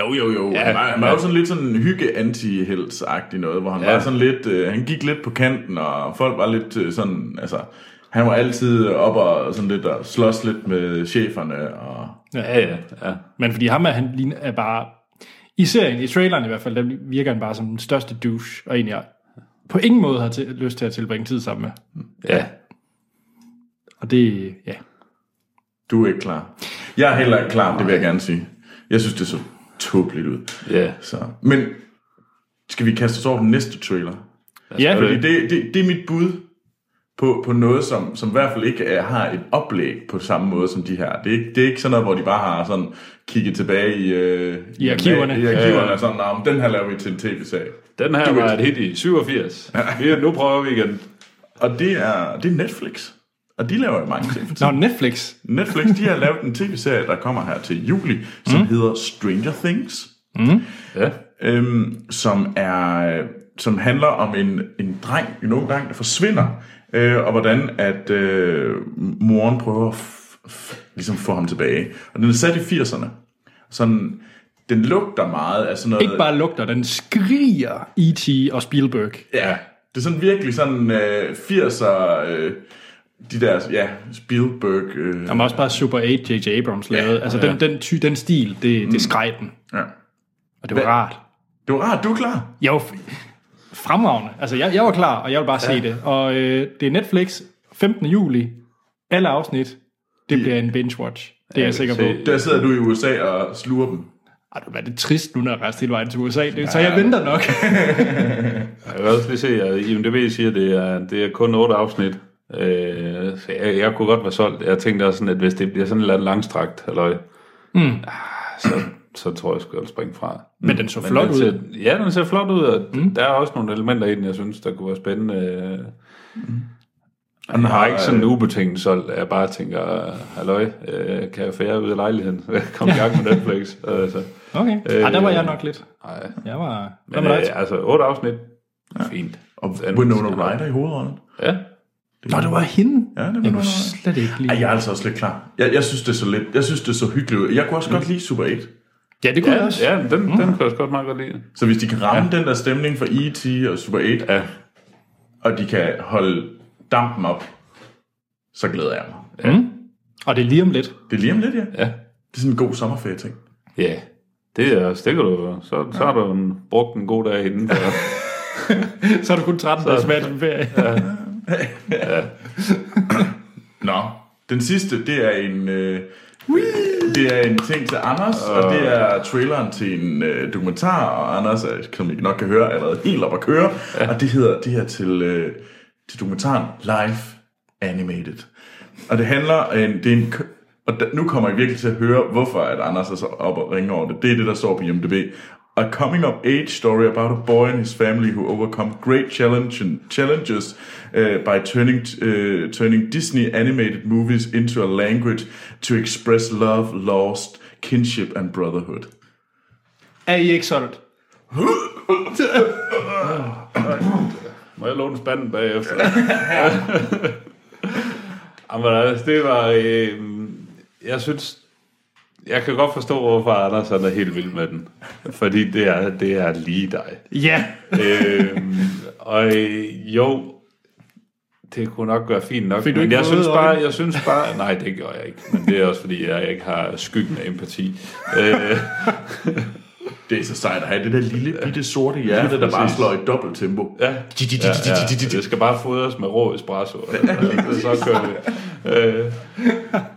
Jo, jo, jo. Ja, han var, han var ja. jo sådan lidt sådan hygge anti agtig noget, hvor han Ja. var sådan lidt, øh, han gik lidt på kanten, og folk var lidt øh, sådan, altså, han var altid op og sådan lidt og slås lidt med cheferne, og Ja, ja, ja. Men fordi ham er, han ligner, er bare... I serien, i traileren i hvert fald, der virker han bare som den største douche, og en jeg på ingen måde har til, lyst til at tilbringe tid sammen med. ja. Og det, ja. Du er ikke klar. Jeg er heller ikke klar, det vil jeg gerne sige. Jeg synes, det så tåbeligt ud. Ja. Så. Men skal vi kaste os over den næste trailer? Ja, Fordi det, det, det er mit bud på, på noget, som, som i hvert fald ikke er, har et oplæg på samme måde som de her. Det er, ikke, det er ikke sådan noget, hvor de bare har sådan kigget tilbage i, øh, I arkiverne. I arkiverne og sådan, nah, men den her laver vi til en tv-serie. Den her var et hit i 87. Vi, nu prøver vi igen. Og det er, det er Netflix. Og de laver jo mange ting. Nå, Netflix. Netflix, de har lavet en tv-serie, der kommer her til juli, som mm. hedder Stranger Things. Ja. øhm, som er som handler om en, en dreng, en ung dreng, der forsvinder, øh, og hvordan at øh, moren prøver at f- f- ligesom få ham tilbage. Og den er sat i 80'erne. Sådan, den lugter meget af sådan noget... Ikke bare lugter, den skriger E.T. og Spielberg. Ja, det er sådan virkelig sådan øh, 80'er... Øh, de der, ja, Spielberg... Øh, var også bare Super 8 J.J. Abrams lavet. Ja, altså, den, den, ty, den stil, det, det skreg den. ja. Og det var Hvad- rart. Det var rart, du er klar. Jeg var fremragende. Altså, jeg, jeg var klar, og jeg vil bare ja. se det. Og øh, det er Netflix, 15. juli. Alle afsnit. Det bliver en binge-watch. Det er jeg sikker på. Der sidder du i USA og sluger dem. Ej, det er det trist nu, når jeg rejser hele vejen til USA. Det, så jeg venter nok. Jeg kan også lige se, at IMDb siger, at det er, det er kun otte afsnit. Øh, så jeg, jeg kunne godt være solgt. Jeg tænkte også sådan, at hvis det bliver sådan en eller anden langstrakt, halløj, mm. så, så tror jeg sgu, jeg vil springe fra. Men den så Men flot den ud. ser, Ja, den ser flot ud, og mm. der er også nogle elementer i den, jeg synes, der kunne være spændende. Og den har ikke sådan en ubetinget solgt, at jeg bare tænker, halløj, øh, kan jeg fære ud af lejligheden? Kom i gang med Netflix. altså, Okay. Ej, der var jeg nok lidt. nej. Jeg var... Men med øh, altså, otte afsnit, fint. Og Winona Ryder i hovedrollen. Ja, Nå, det var hende. Ja, det var Jeg kunne slet ikke lide. Ej, jeg er altså også lidt klar. Jeg, jeg synes, det er så lidt. Jeg synes, det er så hyggeligt. Jeg kunne også godt lide Super 8. Ja, det kunne jeg ja, også. ja den, den kan jeg også godt meget godt lide. Så hvis de kan ramme ja. den der stemning for E.T. og Super 8, Ja, og de kan holde dampen op, så glæder jeg mig. Og det er lige om lidt. Det er lige om lidt, ja. ja. Det er sådan en god sommerferie-ting. Ja, det er, det kan du, så, så har du en, brugt en god dag inden. For, Så er du kun 13 dages med til ferie. Nå, den sidste, det er en... Øh, det er en ting til Anders, og det er traileren til en øh, dokumentar, og Anders, er, som I nok kan høre, er allerede helt op at køre, ja. og det hedder det her til, øh, til dokumentaren Live Animated. Og det handler, øh, det er en, og da, nu kommer I virkelig til at høre, hvorfor at Anders er så op og ringer over det. Det er det, der står på IMDb. A coming of age story about a boy and his family who overcome great challenge, challenges uh, by turning uh, turning Disney animated movies into a language to express love, lost, kinship and brotherhood. Er I ikke solgt? må jeg låne spanden bagefter? Jamen, altså, det var... Øh, jeg synes... Jeg kan godt forstå, hvorfor Anders er helt vild med den. Fordi det er, det er lige dig. Ja. øhm, og øh, jo, det kunne nok være fint nok. Fik men jeg synes bare, jeg synes bare, nej, det gør jeg ikke. Men det er også fordi, jeg ikke har skyggen af empati. Øh, Det er så sejt at have det der lille bitte sorte hjerte, der bare slår i dobbelt tempo. ja, ja, ja, det skal bare fodres med rå espresso. så kører vi. Øh,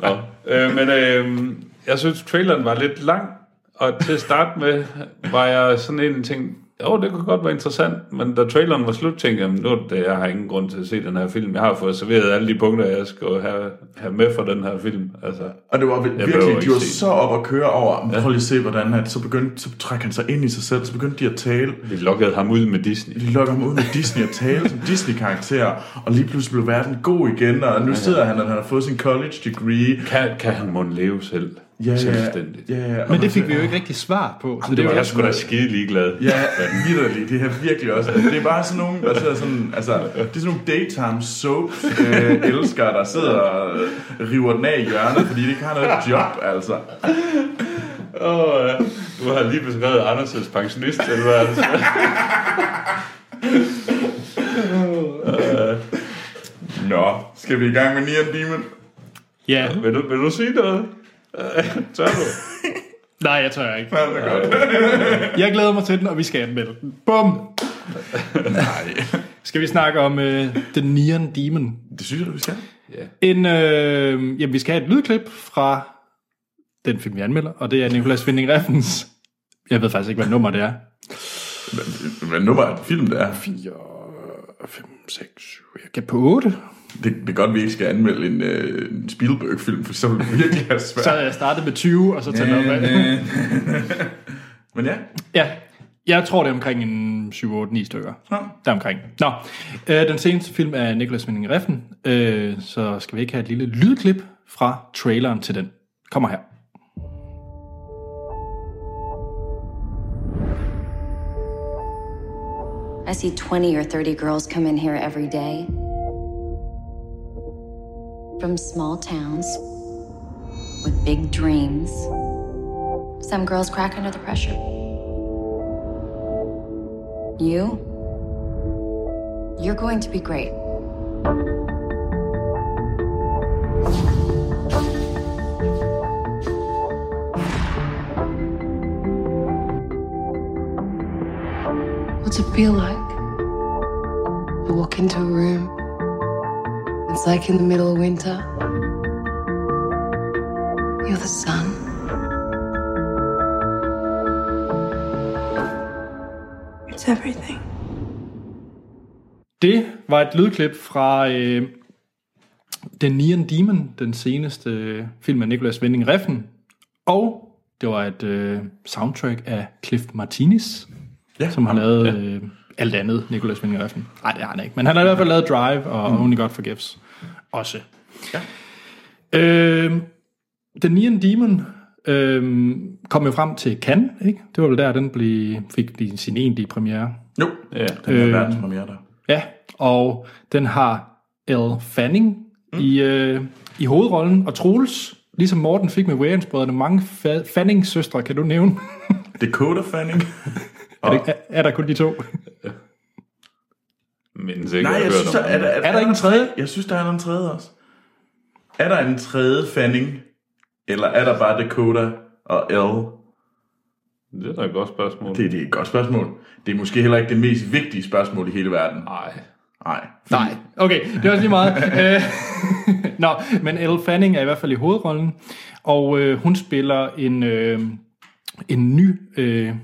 nå. Øh, men øh, jeg synes, traileren var lidt lang, og til at starte med var jeg sådan en ting, jo, det kunne godt være interessant, men da traileren var slut, tænkte jeg, nu det, jeg har ingen grund til at se den her film. Jeg har fået serveret alle de punkter, jeg skal have, have med for den her film. Altså, Og det var virkelig, de var så op at køre over. Men prøv lige at se, hvordan at, så begyndte, så trækker han sig ind i sig selv, så begyndte de at tale. vi lukkede ham ud med Disney. De lukker ham ud med Disney og tale som Disney-karakterer, og lige pludselig blev verden god igen, og nu sidder han, og han har fået sin college degree. Kan, kan han må leve selv? Ja, Selvstændigt. Ja, ja, Men det fik vi jo ikke rigtig svar på. Så det det var var Jeg er sgu da skide ligeglad. Ja, vidderligt. Det her virkelig også. Det er bare sådan nogle, der sidder sådan, altså, det er sådan nogle daytime soaps øh, elskere, der sidder og river den af i hjørnet, fordi de ikke har noget job, altså. Åh, ja. Du har lige beskrevet Anders' pensionist, eller hvad det? Nå, skal vi i gang med Neon Demon? Ja. Vil du, vil du sige noget? Tør du? Nej, jeg tør ikke. Ja, det er godt. Jeg glæder mig til den, og vi skal anmelde den. Bum! Nej. Skal vi snakke om øh, The Neon Demon? Det synes jeg, vi skal. Ja. En, øh, jamen, vi skal have et lydklip fra den film, vi anmelder, og det er Nicolas Winding Refns. Jeg ved faktisk ikke, hvad nummer det er. Hvad, hvad nummer er film, det er? 4, 5, 6, 7, jeg kan på 8. Det, det er godt, vi ikke skal anmelde en, øh, en Spielberg-film, for så vil det virkelig være svært. Så havde jeg startet med 20, og så taget op af. Men ja, Ja, jeg tror, det er omkring en 7, 8, 9 stykker. Nå. Der omkring. Nå, øh, den seneste film er Nicolas Winding Refn, øh, så skal vi ikke have et lille lydklip fra traileren til den. Kommer her. I see 20 or 30 girls come in here every day. From small towns with big dreams. Some girls crack under the pressure. You? You're going to be great. What's it feel like? You walk into a room. It's like in the middle of winter. You're the sun. It's everything. Det var et lydklip fra øh, The Neon Demon, den seneste øh, film af Nicolas Winding Refn. Og det var et øh, soundtrack af Cliff Martinez, ja. som har lavet øh, alt andet Nicolas Winding Refn. Nej, det har han ikke, men han har i hvert fald lavet Drive og mm. Only God Forgives også. Ja. Øh, The Neon Demon øh, kom jo frem til Cannes, ikke? Det var vel der, den blev, fik sin egentlige premiere. Jo, Ja. den øh, verdenspremiere der. Ja, og den har Elle Fanning mm. i, øh, i hovedrollen, og Troels, ligesom Morten fik med Wayans-brødrene, mange fa- Fanning-søstre, kan du nævne? Dakota Fanning. er, det, er, er der kun de to? Men sikkert Nej, jeg hørt synes, der, er, der, er, Er der ikke en tredje? Jeg synes, der er en tredje også. Er der en tredje Fanning? Eller er der bare Dakota og L? Det er da et godt spørgsmål. Det, det er et godt spørgsmål. Det er måske heller ikke det mest vigtige spørgsmål i hele verden. Nej. Nej. Nej, okay, det er også lige meget. Øh, Nå, men Elle Fanning er i hvert fald i hovedrollen, og øh, hun spiller en, øh, en ny, øh,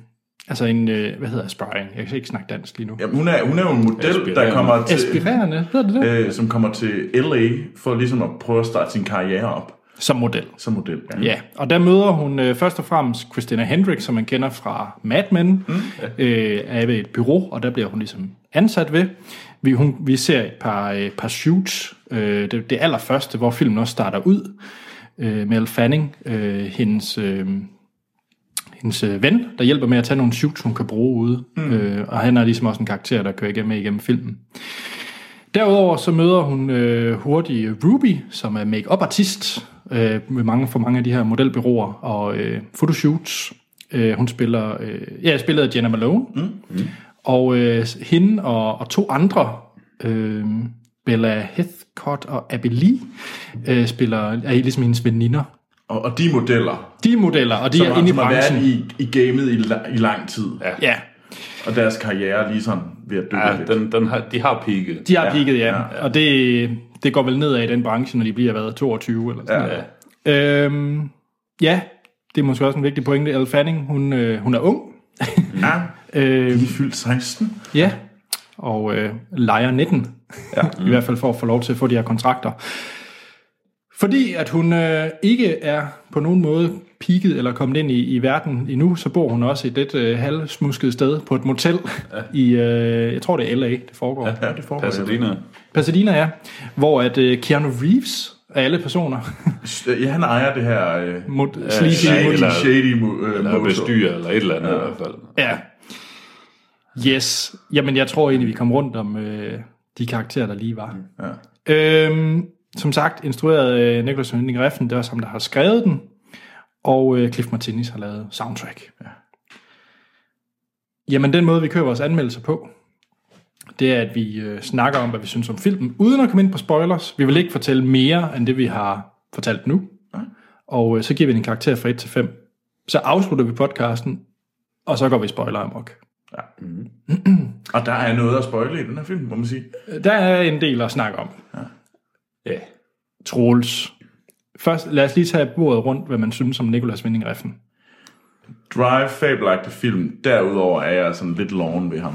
altså en, øh, hvad hedder aspiring? Jeg kan ikke snakke dansk lige nu. Jamen, hun, er, hun er jo en model, der Aspirerende. kommer til, Aspirerende, hedder det det? øh, som kommer til LA for ligesom at prøve at starte sin karriere op Som model. som model. Ja, og der møder hun øh, først og fremmest Christina Hendricks, som man kender fra Mad Men, mm. øh, er ved et bureau, og der bliver hun ligesom ansat ved. Vi, hun, vi ser et par, øh, par shoots, øh, det, det allerførste, hvor filmen også starter ud, øh, med Elle Fanning, øh, hendes, øh, hendes øh, ven, der hjælper med at tage nogle shoots, hun kan bruge ude, mm. øh, og han er ligesom også en karakter, der kører igennem, igennem filmen. Derudover så møder hun øh, hurtigt Ruby, som er make-up artist øh, med mange for mange af de her modelbyråer og øh, fotoshoots. Øh, hun spiller, øh, ja, jeg spillede Jenna Malone. Mm. Mm. Og øh, hende og, og to andre, øh, Bella Heathcote og Abby Lee, øh, spiller, er ligesom hendes veninder. Og, og de modeller, De er modeller, og de som, er inde i som har været branchen. i, i gamet i, i lang tid. Ja. Ja, Og deres karriere er lige sådan ved at dykke Ja, lidt. den, den har, de har peaked. de har Ja, peaked, ja. ja, ja. Og det, det går vel nedad i den branche, når de bliver været 22 eller sådan Ja. noget. Øhm, ja, det er måske også en vigtig pointe. Elle Fanning, hun, øh, hun er ung. Ja, Øh, er fyldt 16. ja, og øh, leger 19. Ja. I hvert fald for at få lov til at få de her kontrakter. Fordi at hun øh, ikke er på nogen måde peaked eller kommet ind i, i verden endnu, så bor hun også i det øh, halvsmusket sted på et motel ja. i, øh, jeg tror det er LA, det foregår. Ja. Ja, det foregår. Pasadena. Pasadena, ja. Hvor at øh, Keanu Reeves af alle personer, Ja, han ejer det her øh, mod, sleazy, ja, mod, eller- shady øh, Eller bestyrer, eller et eller andet ja. i hvert fald. Ja. Yes. Jamen, jeg tror egentlig, vi kom rundt om øh, de karakterer, der lige var. Ja. Øhm, som sagt, instrueret af Nicholas Winding Refn, det er også ham, der har skrevet den. Og øh, Cliff Martinez har lavet soundtrack. Ja. Jamen, den måde, vi kører vores anmeldelser på, det er, at vi øh, snakker om, hvad vi synes om filmen, uden at komme ind på spoilers. Vi vil ikke fortælle mere, end det vi har fortalt nu. Nej. Og øh, så giver vi den en karakter fra 1 til 5. Så afslutter vi podcasten, og så går vi spoiler amok. Ja. Og der er noget at spoile i den her film, må man sige. Der er en del at snakke om. Ja. Troels. Først, lad os lige tage bordet rundt, hvad man synes om Nicolas Winding Refn. Drive, fabelagtig film. Derudover er jeg sådan lidt loven ved ham.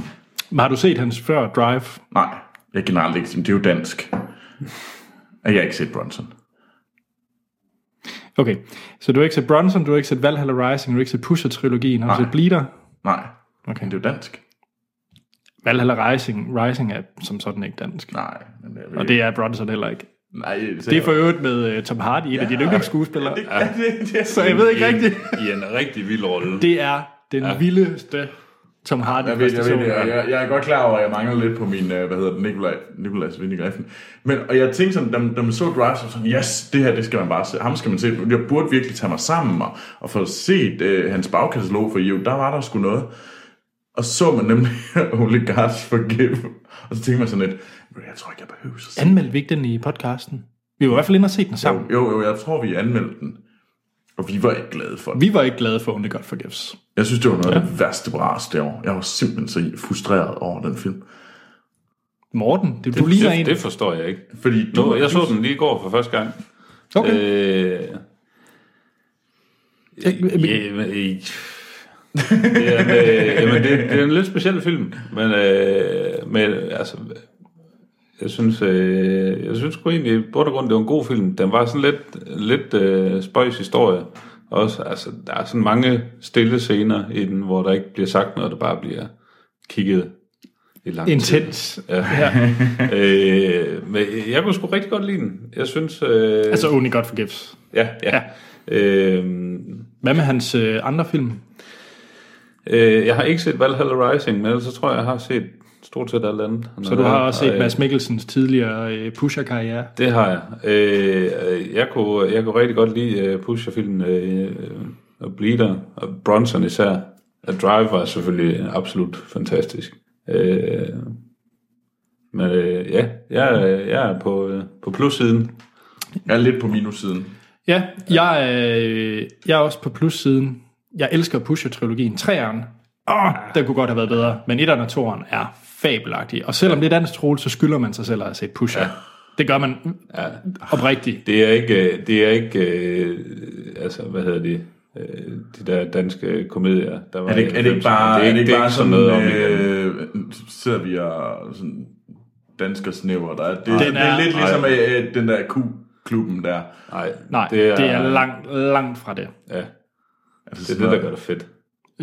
Men har du set hans før Drive? Nej, jeg er generelt ikke. Det er jo dansk. Jeg har ikke set Bronson. Okay, så du har ikke set Bronson, du har ikke set Valhalla Rising, du har ikke set Pusher-trilogien, har du Nej. set Bleeder? Nej, Okay. men det er jo dansk. Valhalla Rising, Rising er som sådan ikke dansk. Nej, men det er Og det er Bronson heller ikke. Nej, det, er for øvrigt med uh, Tom Hardy, en af dine yndlingsskuespillere. det, ja. det, det, er, Så jeg ved ikke rigtigt. I en rigtig vild rolle. Det er den ja. vildeste Tom Hardy Jeg ved, jeg, ved, og jeg, jeg er godt klar over, at jeg mangler lidt på min, øh, hvad hedder det, Nikolaj, Nikolas Winding Refn. Men, og jeg tænkte sådan, da, da man så Drive, så sådan, yes, det her, det skal man bare se. Ham skal man se. Jeg burde virkelig tage mig sammen og, og få set øh, hans bagkatalog, for jo, der var der sgu noget. Og så man nemlig Only Gods Forgive. Og så tænkte man sådan lidt, jeg tror ikke, jeg behøver at se Anmeldte vi ikke den i podcasten? Vi var i hvert fald inde og se den sammen. Jo, jo, jeg tror, vi anmeldte den. Og vi var ikke glade for den. Vi var ikke glade for Only God Forgives. Jeg synes, det var noget af det værste bras det år. Jeg var simpelthen så frustreret over den film. Morten, det, du ligner det, en. det forstår jeg ikke. Fordi du, Nå, jeg så den lige i går for første gang. Okay. Øh, Øh, men- ja, men, øh, det, er en, øh, jamen, det, det er en lidt speciel film, men, øh, men altså, jeg synes, øh, jeg synes sgu egentlig, i bund og grund, det var en god film. Den var sådan lidt, lidt øh, spøjs historie. Også, altså, der er sådan mange stille scener i den, hvor der ikke bliver sagt noget, der bare bliver kigget i lang tid. Intens. Ja. øh, men jeg kunne sgu rigtig godt lide den. Jeg synes... Øh, Altså Only God Forgives. ja, ja. ja. Øh, Hvad med hans øh, andre film? øh, jeg har ikke set Valhalla Rising, men ellers så tror jeg, jeg har set stort set alt andet. Så du har også set Og, øh, Mads Mikkelsens tidligere øh, pusher-karriere. Det har jeg. Øh, jeg, kunne, jeg kunne rigtig godt lide Pusher-filmen øh, og Bleeder, og Bronson især. A Drive var selvfølgelig absolut fantastisk. Øh, men øh, ja, jeg, er- jeg er på, øh, på plussiden. Jeg er lidt på minussiden. Ja, jeg, øh, jeg er også på plussiden. Jeg elsker Pusher-trilogien. Træeren, åh, den kunne godt have været bedre. Men etteren og toeren er fabelagtige. Og selvom det er dansk troel, så skylder man sig selv at have set Pusher. Ja. Det gør man ja. oprigtigt. Det er ikke, øh, det er ikke øh, altså, hvad hedder det, øh, de der danske komedier, der var Er det, ikke- er det ikke 90'erne. bare, det er det ikke bare sådan, noget om øh, sidder vi og sådan dansker snæver der. Det, Den det er er- lidt ligesom øh, den der Q-klubben der. Nej, Nej, det er, det er langt, langt fra det. Ja, Altså det er det, der gør det fedt.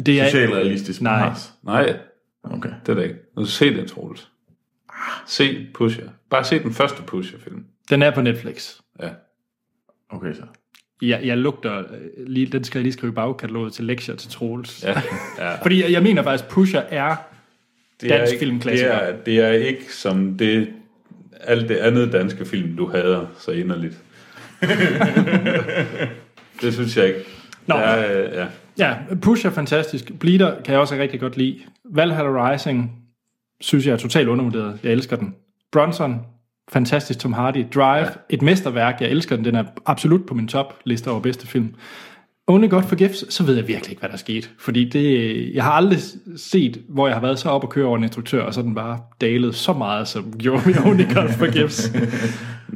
Det er, Socialrealistisk. Nej. pres. Nej, Okay. det er det ikke. Nu se den, Troels. Se Pusher. Bare se den første Pusher-film. Den er på Netflix. Ja. Okay så. Jeg, jeg lugter, øh, lige, den skal jeg lige skrive i bagkataloget til lektier til Troels. Ja, ja. Fordi jeg, jeg mener faktisk, Pusher er Det er Dansk ikke- filmklassiker. Det er, det er ikke som det, alt det andet danske film, du hader så inderligt. det synes jeg ikke. Nå. Det er, øh, ja. Ja, Push er fantastisk. Bleeder kan jeg også rigtig godt lide. Valhalla Rising synes jeg er totalt undervurderet. Jeg elsker den. Bronson, fantastisk Tom Hardy. Drive, ja. et mesterværk. Jeg elsker den. Den er absolut på min topliste over bedste film. Only God Forgives, så ved jeg virkelig ikke, hvad der er sket. Fordi det, jeg har aldrig set, hvor jeg har været så op og køre over en instruktør, og så den bare dalet så meget, som gjorde vi Only God Forgives.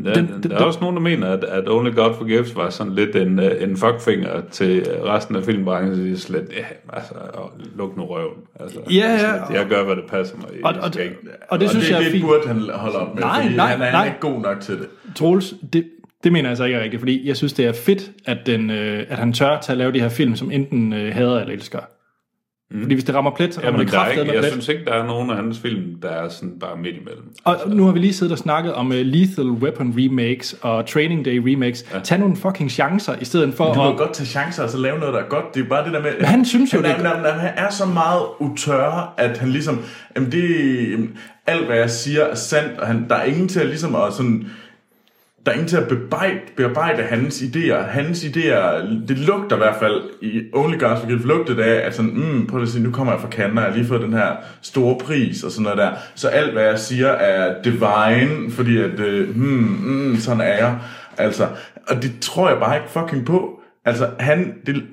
Der, Den- den, den- der er også nogen, der mener, at, at Only God Forgives var sådan lidt en, øh, en fuckfinger til resten af filmbranchen. Så er slet, ja, altså, åh, luk nu røven. Altså, Ja, ja. Slet, jeg gør, hvad det passer mig. Og, og, skal ikke- og det synes og det, jeg er det fint. burde han holde op med, Nej, fordi nej, han er nej. ikke god nok til det. Troels, det, det mener jeg så ikke er rigtigt, fordi jeg synes, det er fedt, at, den, øh, at han tør til at lave de her film, som enten øh, hader eller elsker. Mm. Fordi hvis det rammer plet, så rammer Jamen, det er ikke, med jeg plet. synes ikke, der er nogen af hans film, der er sådan bare midt imellem. Og nu har vi lige siddet og snakket om uh, Lethal Weapon remakes og Training Day remakes. Ja. Tag nogle fucking chancer, i stedet for Du må at... godt tage chancer og så lave noget, der er godt. Det er bare det der med... Men han synes jo, han, det er han, han, han er så meget utør, at han ligesom... Jamen det, jamen, alt hvad jeg siger er sandt, og han, der er ingen til at ligesom at sådan... Der er ingen til at bearbejde, bearbejde hans idéer. Hans idéer, det lugter i hvert fald i Only Gods Forgive, lugter det af, at sådan, mm, prøv at se, nu kommer jeg fra Canada, jeg har lige fået den her store pris og sådan noget der. Så alt hvad jeg siger er divine, fordi at, øh, hmm, mm, sådan er jeg. Altså, og det tror jeg bare ikke fucking på. Altså, han, det,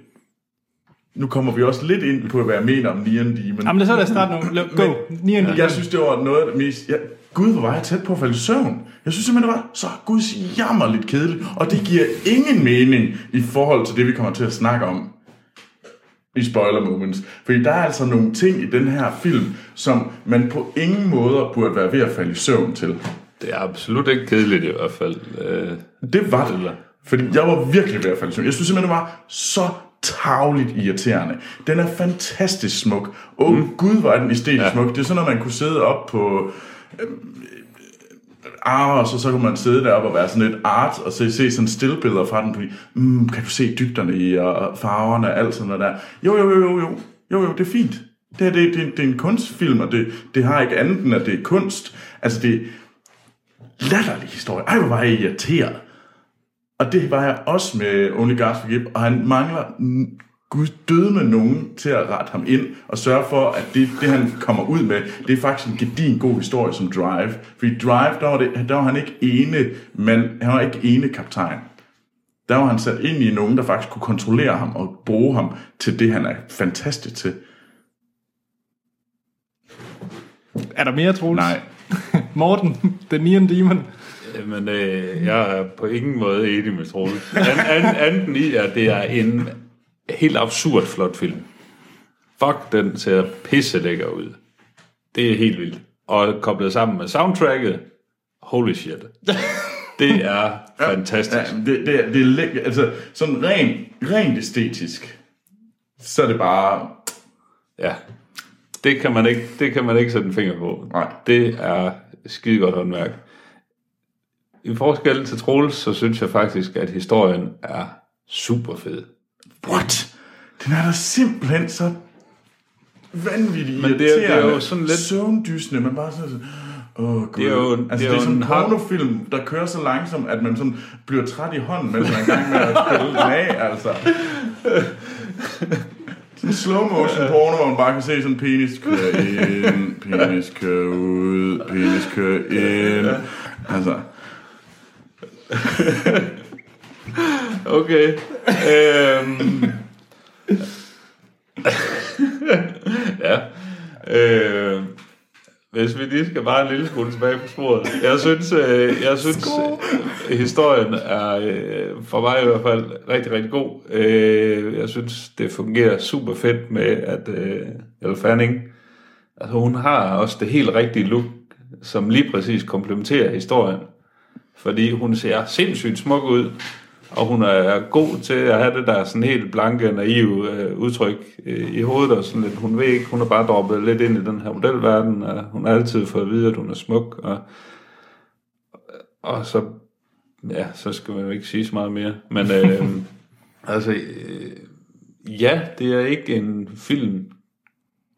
nu kommer vi også lidt ind på, hvad jeg mener om Neon Demon. Jamen, så lad os starte nu. Go. Neon Demon. Jeg synes, det var noget af det mest... Jeg, Gud, hvor var jeg tæt på at falde i søvn. Jeg synes simpelthen, det var så guds jammerligt kedeligt. Og det giver ingen mening i forhold til det, vi kommer til at snakke om i spoiler moments. Fordi der er altså nogle ting i den her film, som man på ingen måder burde være ved at falde i søvn til. Det er absolut ikke kedeligt i hvert fald. Øh, Det var det. Fordi jeg var virkelig ved at falde i søvn. Jeg synes simpelthen, det var så tavligt irriterende. Den er fantastisk smuk. Åh, oh, mm. gud, hvor er den æstetisk ja. Smuk. Det er sådan, at man kunne sidde op på... Øhm, øh, øh, øh, ah, og så, så kunne man sidde deroppe og være sådan lidt art, og se, se sådan stillbilleder fra den, fordi, mm, kan du se dybderne i, og farverne og alt sådan noget der. Jo, jo, jo, jo, jo, jo, jo, det er fint. Det, her, det, det, det er en kunstfilm, og det, det har ikke andet end, at det er kunst. Altså, det er latterlig historie. Ej, hvor var jeg irriteret. Og det var jeg også med Only God Forgive, og han mangler Gud døde med nogen til at rette ham ind og sørge for, at det, det han kommer ud med, det er faktisk en gedin god historie som Drive. Fordi Drive, der var, det, der var han ikke ene mand, han var ikke ene kaptajn. Der var han sat ind i nogen, der faktisk kunne kontrollere ham og bruge ham til det, han er fantastisk til. Er der mere, Troels? Nej. Morten, The Neon Demon. Men øh, jeg er på ingen måde enig med Troels. An, an, anden i, at det er en helt absurd flot film. Fuck, den ser pisse lækker ud. Det er helt vildt. Og koblet sammen med soundtracket, holy shit. Det er fantastisk. Ja, det, det, er- det er læk- altså sådan rent, rent æstetisk, så er det bare, Ja. Det kan man ikke, det kan man ikke sætte en finger på. Nej. Det er skide godt håndværk. I forskel til Troels, så synes jeg faktisk, at historien er super fed. What? Den er da simpelthen så vanvittigt Men det er- det er jo sådan lidt- Søvndysende, man bare sådan, åh oh, gud. Det er jo- altså, det det er er, jo sådan en pornofilm, der kører så langsomt, at man sådan bliver træt i hånden, mens man er i gang med at spille den af, altså. Sådan slow motion porno, hvor man bare kan se sådan penis køre ind, penis køre ud, penis køre ind. Altså, Okay. øhm. ja. Øh. Hvis vi lige skal bare en lille smule tilbage på sporet. Jeg synes, øh, jeg synes øh, historien er øh, for mig i hvert fald rigtig, rigtig god. Øh, jeg synes, det fungerer super fedt med, at øh, Elle Fanning, altså hun har også det helt rigtige look, som lige præcis komplementerer historien. Fordi hun ser sindssygt smuk ud, og hun er god til at have det der sådan helt blanke, naive øh, udtryk øh, i hovedet. Og sådan lidt, hun ved ikke, hun er bare droppet lidt ind i den her modelverden, og hun har altid fået at vide, at hun er smuk. Og, og så, ja, så skal man jo ikke sige så meget mere. Men øh, altså, øh, ja, det er ikke en film,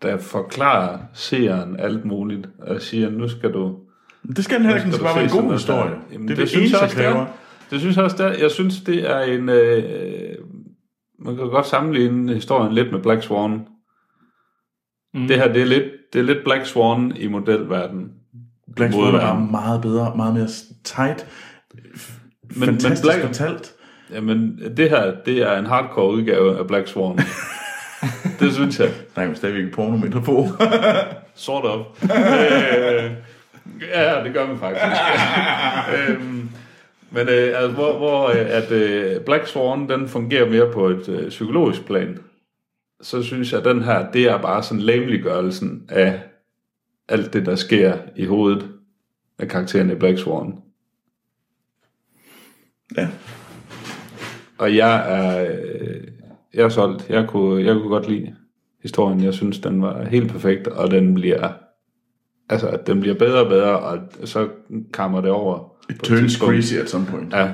der forklarer seeren alt muligt, og siger, nu skal du det skal den heller ikke, den skal bare være en god historie. Jamen, det er det det, synes jeg også, er. kræver. Det synes jeg også, der. Jeg synes, det er en... Øh, man kan godt sammenligne historien lidt med Black Swan. Mm. Det her, det er, lidt, det er lidt Black Swan i modelverden. Black Swan er meget bedre, meget mere tight, men fantastisk Black- fortalt. Jamen, det her, det er en hardcore udgave af Black Swan. det synes jeg. Er jo stadigvæk en porno mindre på. Sort of. øh, ja, det gør man faktisk. øhm, men øh, altså, hvor, hvor øh, at øh, Black Swan, den fungerer mere på et øh, psykologisk plan, så synes jeg, at den her, det er bare sådan lameliggørelsen af alt det, der sker i hovedet af karakteren i Black Swan. ja. Og jeg er, øh, jeg er solgt. Jeg kunne, jeg kunne godt lide historien. Jeg synes, den var helt perfekt, og den bliver, altså, at den bliver bedre og bedre, og så kammer det over. It turns crazy at some point. Ja,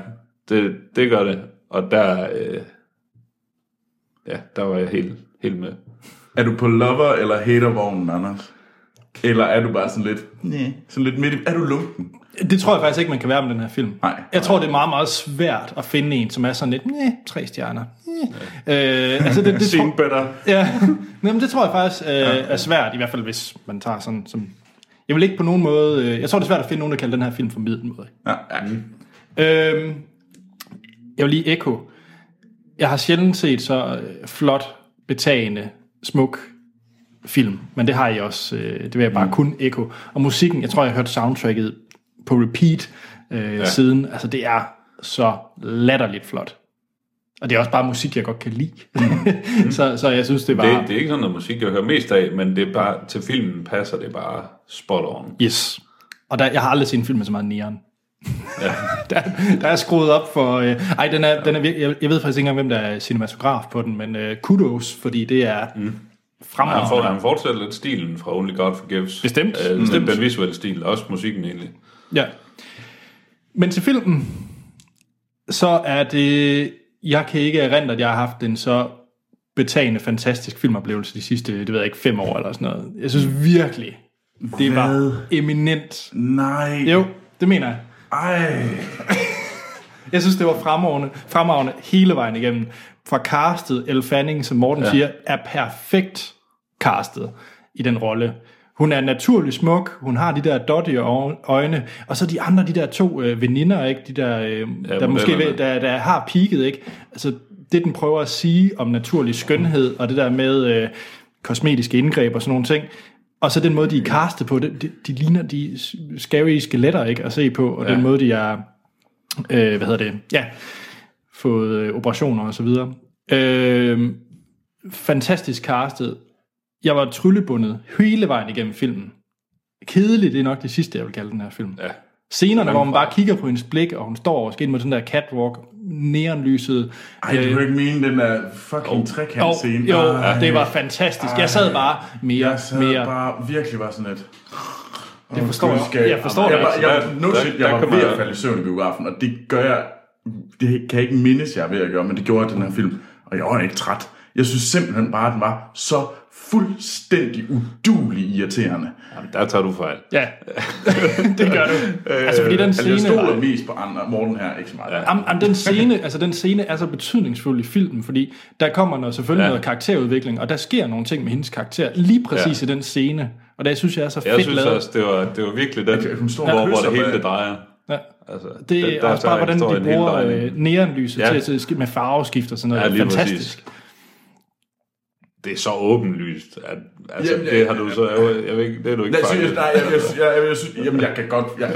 det, det gør det. Og der, øh, ja, der var jeg helt, helt med. Er du på lover- eller hatervognen, Anders? Eller er du bare sådan lidt, nej, sådan lidt midt i, er du lunken? Det tror jeg faktisk ikke, man kan være med den her film. Nej. Jeg tror, det er meget, meget svært at finde en, som er sådan lidt, nej, tre stjerner. Næh. Øh, altså det, det, Seen tror, better. ja, Jamen, det tror jeg faktisk øh, er svært, i hvert fald hvis man tager sådan som... Jeg vil ikke på nogen måde... Øh, jeg tror, det er svært at finde nogen, der kalder den her film for middelmåde. Ja, ja. Øhm, jeg vil lige ekko. Jeg har sjældent set så øh, flot betagende, smuk film. Men det har I også, øh, det vil jeg bare mm. kun ekko. Og musikken, jeg tror, jeg har hørt soundtracket på repeat øh, ja. siden. Altså, det er så latterligt flot. Og det er også bare musik, jeg godt kan lide. Mm. så, så jeg synes, det var... Det, det er ikke sådan noget musik, jeg hører mest af, men det er bare, til filmen passer det bare spot on. Yes. Og der, jeg har aldrig set en film med så meget neon. Ja. der, der er skruet op for... Øh, ej, den er, den er jeg, jeg ved faktisk ikke engang, hvem der er cinematograf på den, men øh, kudos, fordi det er mm. fremragende. Han, får, han fortsætter lidt stilen fra Only God Forgives. Bestemt. Øh, Bestemt. Den, den visuelle stil, også musikken egentlig. Ja. Men til filmen, så er det... Jeg kan ikke erindre, at jeg har haft en så betagende, fantastisk filmoplevelse de sidste, det ved jeg ikke, fem år eller sådan noget. Jeg synes virkelig, det var Hvad? eminent. Nej. Jo, det mener jeg. Ej. Jeg synes, det var fremragende, fremragende hele vejen igennem. Fra castet, Elle Fanning, som Morten ja. siger, er perfekt castet i den rolle. Hun er naturlig smuk, hun har de der dotty øjne, og så de andre, de der to øh, veninder, ikke? De der, øh, ja, der måske ved- der, der har peaked, ikke? Altså, det den prøver at sige om naturlig skønhed, og det der med øh, kosmetiske indgreb og sådan nogle ting, og så den måde, de er castet på, det, de, de ligner de scary skeletter, ikke? At se på, og ja. den måde, de er, øh, hvad hedder det, ja, fået øh, operationer og så videre. Øh, fantastisk castet. Jeg var tryllebundet hele vejen igennem filmen. Kedeligt, det er nok det sidste, jeg vil kalde den her film. Ja. Scenerne, hvor man bare kigger på hendes blik, og hun står og skal ind mod den der catwalk, neonlyset. Ej, du kan ikke mene den der fucking Jo, trekant-scene. jo Ej. det var fantastisk. Jeg sad bare mere, Jeg sad mere. bare virkelig var sådan et... Det forstår jeg. Jeg forstår jeg, det jeg, jeg, no shit, jeg var ved at falde i søvn i biografen, og det gør jeg... Det kan jeg ikke mindes, jeg er ved at gøre, men det gjorde jeg den her film. Og jeg var ikke træt. Jeg synes simpelthen bare, at den var så fuldstændig udulig irriterende. Jamen, der tager du fejl. Ja, det gør du. Altså, fordi den Altså, jeg scene... stoler mest på andre. Morten her, ikke så meget. Ja. Am, am, den, scene, altså den scene er så betydningsfuld i filmen, fordi der kommer noget, selvfølgelig Ja. noget karakterudvikling, og der sker nogle ting med hendes karakter, lige præcis Ja. i den scene. Og det synes jeg er så Jeg fedt synes lavet. også, det var, det var virkelig den, hun står hvor, hvor det hele det drejer. Ja. Altså, Det er der- også der bare, hvordan de bruger øh, neonlyset Ja. til, til, med farveskift og sådan noget. Ja, Ja, lige Fantastisk. præcis. Det er så åbenlyst, at altså, Jamen, det har du så, jeg, jeg ved ikke, det er du ikke Nej, seriøst, nej, jeg, jeg, jeg, jeg, jeg, synes, jamen, jeg kan godt, jeg,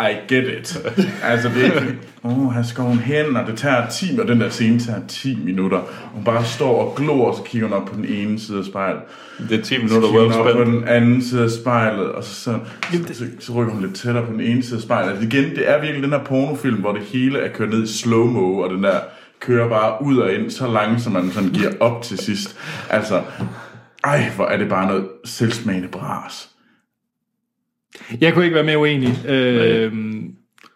I get it. Altså, det er åh, oh, her skal hun hen, og det tager 10, og den der scene tager 10 minutter. Hun bare står og glor, og så kigger hun op på den ene side af spejlet. Det er 10 Så minutter kigger well hun op på spent. den anden side af spejlet, og så, så, så, så, så rykker hun lidt tættere på den ene side af spejlet. Altså, igen, det er virkelig den her pornofilm, hvor det hele er kørt ned i slow-mo, og den der kører bare ud og ind så langsomt, man sådan giver op til sidst. Altså, ej, hvor er det bare noget selvsmagende bras. Jeg kunne ikke være mere uenig. Øh,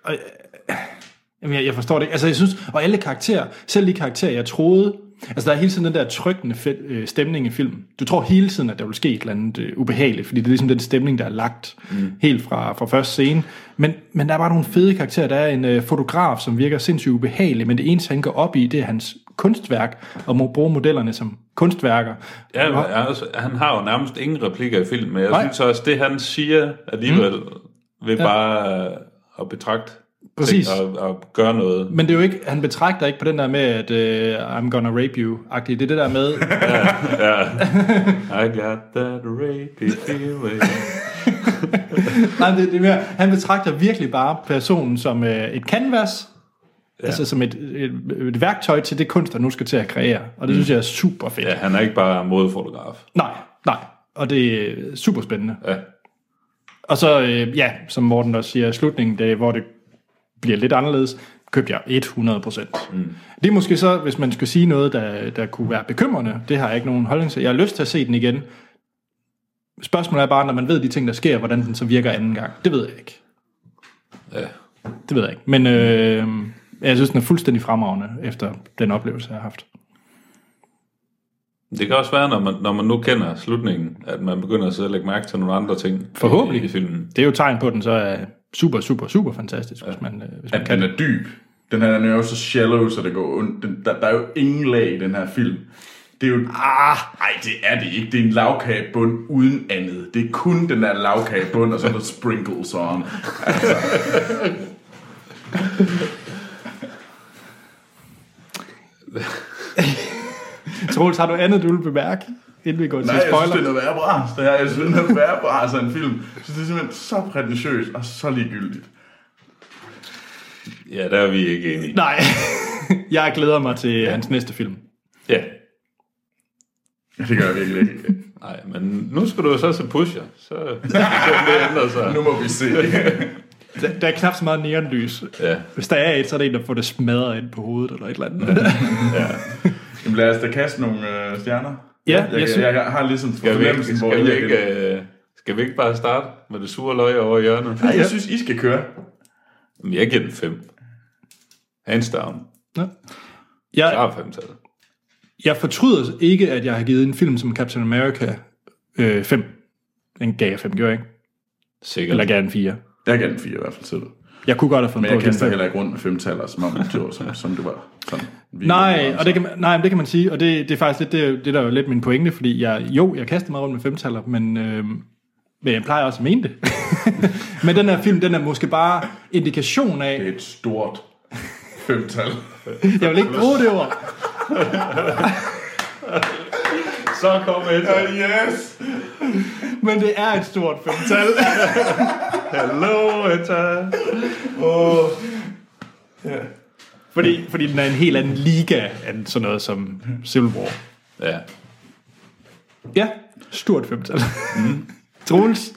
og, øh, jamen, jeg, jeg forstår det ikke. Altså, jeg synes, og alle karakterer, selv de karakterer, jeg troede, altså der er hele tiden den der trykkende fe- øh, stemning i filmen. Du tror hele tiden, at der vil ske et eller andet øh, ubehageligt, fordi det er ligesom den stemning, der er lagt mm. helt fra, fra første scene. Men, men der er bare nogle fede karakterer. Der er en øh, fotograf, som virker sindssygt ubehagelig, men det eneste, han går op i, det er hans kunstværk, og må bruge modellerne som kunstværker. Ja, men altså, han har jo nærmest ingen replikker i filmen, men jeg Nej. synes også, det han siger alligevel, mm. ved bare øh, at betragte Præcis. ting og, og gøre noget. Men det er jo ikke, han betragter ikke på den der med, at uh, I'm gonna rape you-agtigt. Det er det der med, I got that rapey feeling. nej, det, det er mere, han betragter virkelig bare personen som uh, et canvas, ja. altså som et, et, et værktøj til det kunst, der nu skal til at kreere. Og det synes jeg er super fedt. Ja, han er ikke bare modefotograf. Nej, nej. Og det er super spændende. Ja. Og så, øh, ja, som Morten også siger, slutningen, det, hvor det bliver lidt anderledes, købte jeg 100 procent. Mm. Det er måske så, hvis man skal sige noget, der, der kunne være bekymrende, det har jeg ikke nogen holdning til. Jeg har lyst til at se den igen. Spørgsmålet er bare, når man ved de ting, der sker, hvordan den så virker anden gang. Det ved jeg ikke. ja. Det ved jeg ikke. Men øh, jeg synes, den er fuldstændig fremragende, efter den oplevelse, jeg har haft. Det kan også være, når man, når man nu kender slutningen, at man begynder at sidde og lægge mærke til nogle andre ting Forhåbentlig. i, i filmen. Det er jo tegn på, at den så er super, super, super fantastisk, ja. hvis man, øh, hvis man At kan den er dyb. Den her den er jo så shallow, så det går ondt. Den, der, der er jo ingen lag i den her film. Det er jo... Ah, nej, det er det ikke. Det er en lavkagebund uden andet. Det er kun den der lavkagebund, og så der sprinkles on. Troels, har du andet, du vil bemærke, inden vi går til Nej, jeg synes, spoiler? det er noget værre bras. Det her. Jeg synes, det er noget værre bras af en film. Synes, det er simpelthen så prætentiøst og så ligegyldigt. Ja, der er vi ikke enige. Nej, jeg glæder mig til ja. hans næste film. Ja. Ja, det gør jeg virkelig ikke. Nej, men nu skal du jo så se Pusher. Så så det ændrer sig. Nu må vi se. Der, der er knap så meget neonlys. Ja. Hvis der er et, så er det en, der får det smadret ind på hovedet eller et eller andet. Jamen, lad os da kaste nogle øh, stjerner. Ja, jeg, jeg jeg, jeg, jeg har ligesom Skal vi, ikke, skal, vi ikke, øh, skal vi ikke bare starte med det sure løg over hjørnet? Nej, jeg synes, I skal køre. Jamen, jeg giver den 5. Hands down. Nå. Jeg, Klar 5 tal. jeg fortryder ikke, at jeg har givet en film som Captain America 5. Den gav jeg 5, gjorde jeg ikke? Sikkert. Eller gav den 4. Jeg gav den fire i hvert fald til dig. Jeg kunne godt have fundet Men på jeg give den kaster fem. heller ikke rundt med femtaller, som om det var som, som det var. Sådan, Nej, og det kan man, nej, men det kan man sige, og det, det er faktisk lidt, det, det der er jo lidt min pointe, fordi jeg, jo, jeg kaster mig rundt med femtaller, men, øh, men jeg plejer også at mene det. men den her film, den er måske bare indikation af, Det er et stort femtal. jeg vil ikke bruge det ord, Så kom et. yes! men det er et stort femtal. Hallo, Etta. fordi, fordi den er en helt anden liga end sådan noget som Civil War. Ja. Ja, stort femtal. Mm. Troels?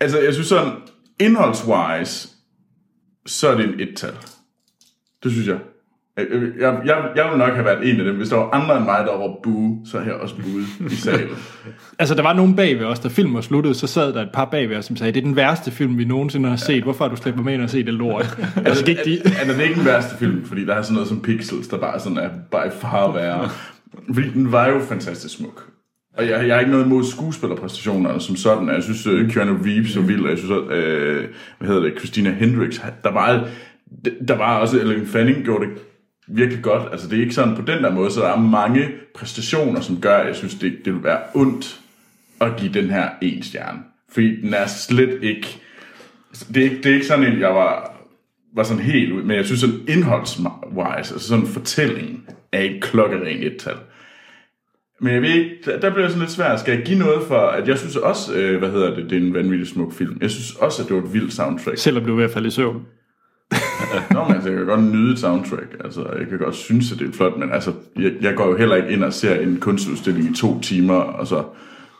Altså, jeg synes sådan, indholdswise, så er det en et-tal. Det synes jeg. Jeg, jeg, jeg, jeg vil nok have været en af dem. Hvis der var andre end mig, der var boo, så er jeg også booet i salen. Altså, der var nogen bag ved os, da filmen var sluttet, så sad der et par bag ved os, som sagde, det er den værste film, vi nogensinde har set. Hvorfor har du slæbt mig med ind og set det lort? altså, gik de... Det er ikke den værste film, fordi der er sådan noget som Pixels, der bare sådan er by far værre. Fordi den var jo fantastisk smuk. Og jeg, jeg har ikke noget imod skuespillerpræstationerne som sådan. Jeg synes, uh, Keanu Reeves var vild, og jeg synes, at, uh, hvad hedder det, Christina Hendricks, der var, der var også, Ellen Fanning gjorde det virkelig godt. Altså, det er ikke sådan på den der måde, så der er mange præstationer, som gør, at jeg synes, det, det vil være ondt at give den her en stjerne. Fordi den er slet ikke... Det er ikke, det er ikke sådan en, jeg var, var sådan helt ud, men jeg synes sådan indholdswise, altså sådan fortællingen er et klokkeren et-tal. Men jeg ved ikke, der, der bliver sådan lidt svært. Skal jeg give noget for, at jeg synes også, øh, hvad hedder det, det er en vanvittig smuk film. Jeg synes også, at det var et vildt soundtrack. Selvom du er hvert fald falde i søvn. Nå, men altså, jeg kan godt nyde et soundtrack. Altså, jeg kan godt synes, at det er flot, men altså, jeg, jeg går jo heller ikke ind og ser en kunstudstilling i to timer, og så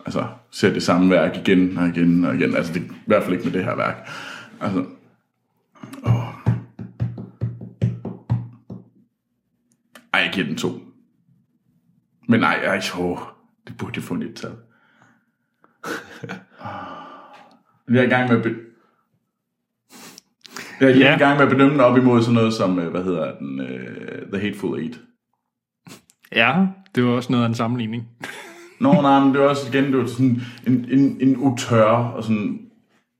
altså, ser det samme værk igen og igen og igen. Altså, det er i hvert fald ikke med det her værk. Altså, åh. Ej, jeg giver den to. Men nej, ej, åh, det burde jeg få en et-tal. Jeg er i gang med at be- jeg er Ja. ja. i gang med at bedømme den op imod sådan noget som, øh, hvad hedder den, uh, The Hateful Eight. Ja, det var også noget af en sammenligning. Nå, nej, men det var også igen, det var sådan en, en, en utør og sådan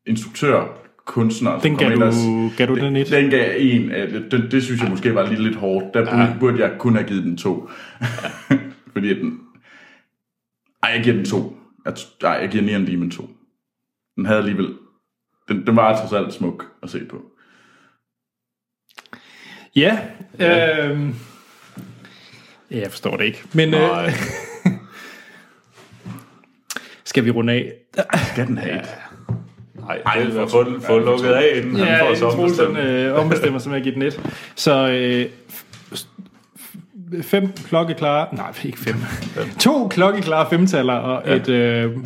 instruktør, kunstner. Den gav du- og- gav du den et? Den gav en. Det, det, synes jeg måske var lige lidt hårdt. Der burde, burde jeg kun have givet den to. Fordi den... Ej, jeg giver den to. Jeg, ej, jeg giver Neon Demon to. Den havde alligevel... Den, den var trods alt smuk at se på. Ja, ja. Øhm, ja, jeg forstår det ikke. Men øh, Nej. skal vi runde af? Skal den have et? Nej, Ej, det for- er få, få ja, lukket af, inden han Ja, får inden Troels sommerstemt. han, øh, ombestemmer sig med at give den et. Så øh, fem klokkeklare... Nej, ikke fem. to klokkeklare femtaller og ja. et, øh,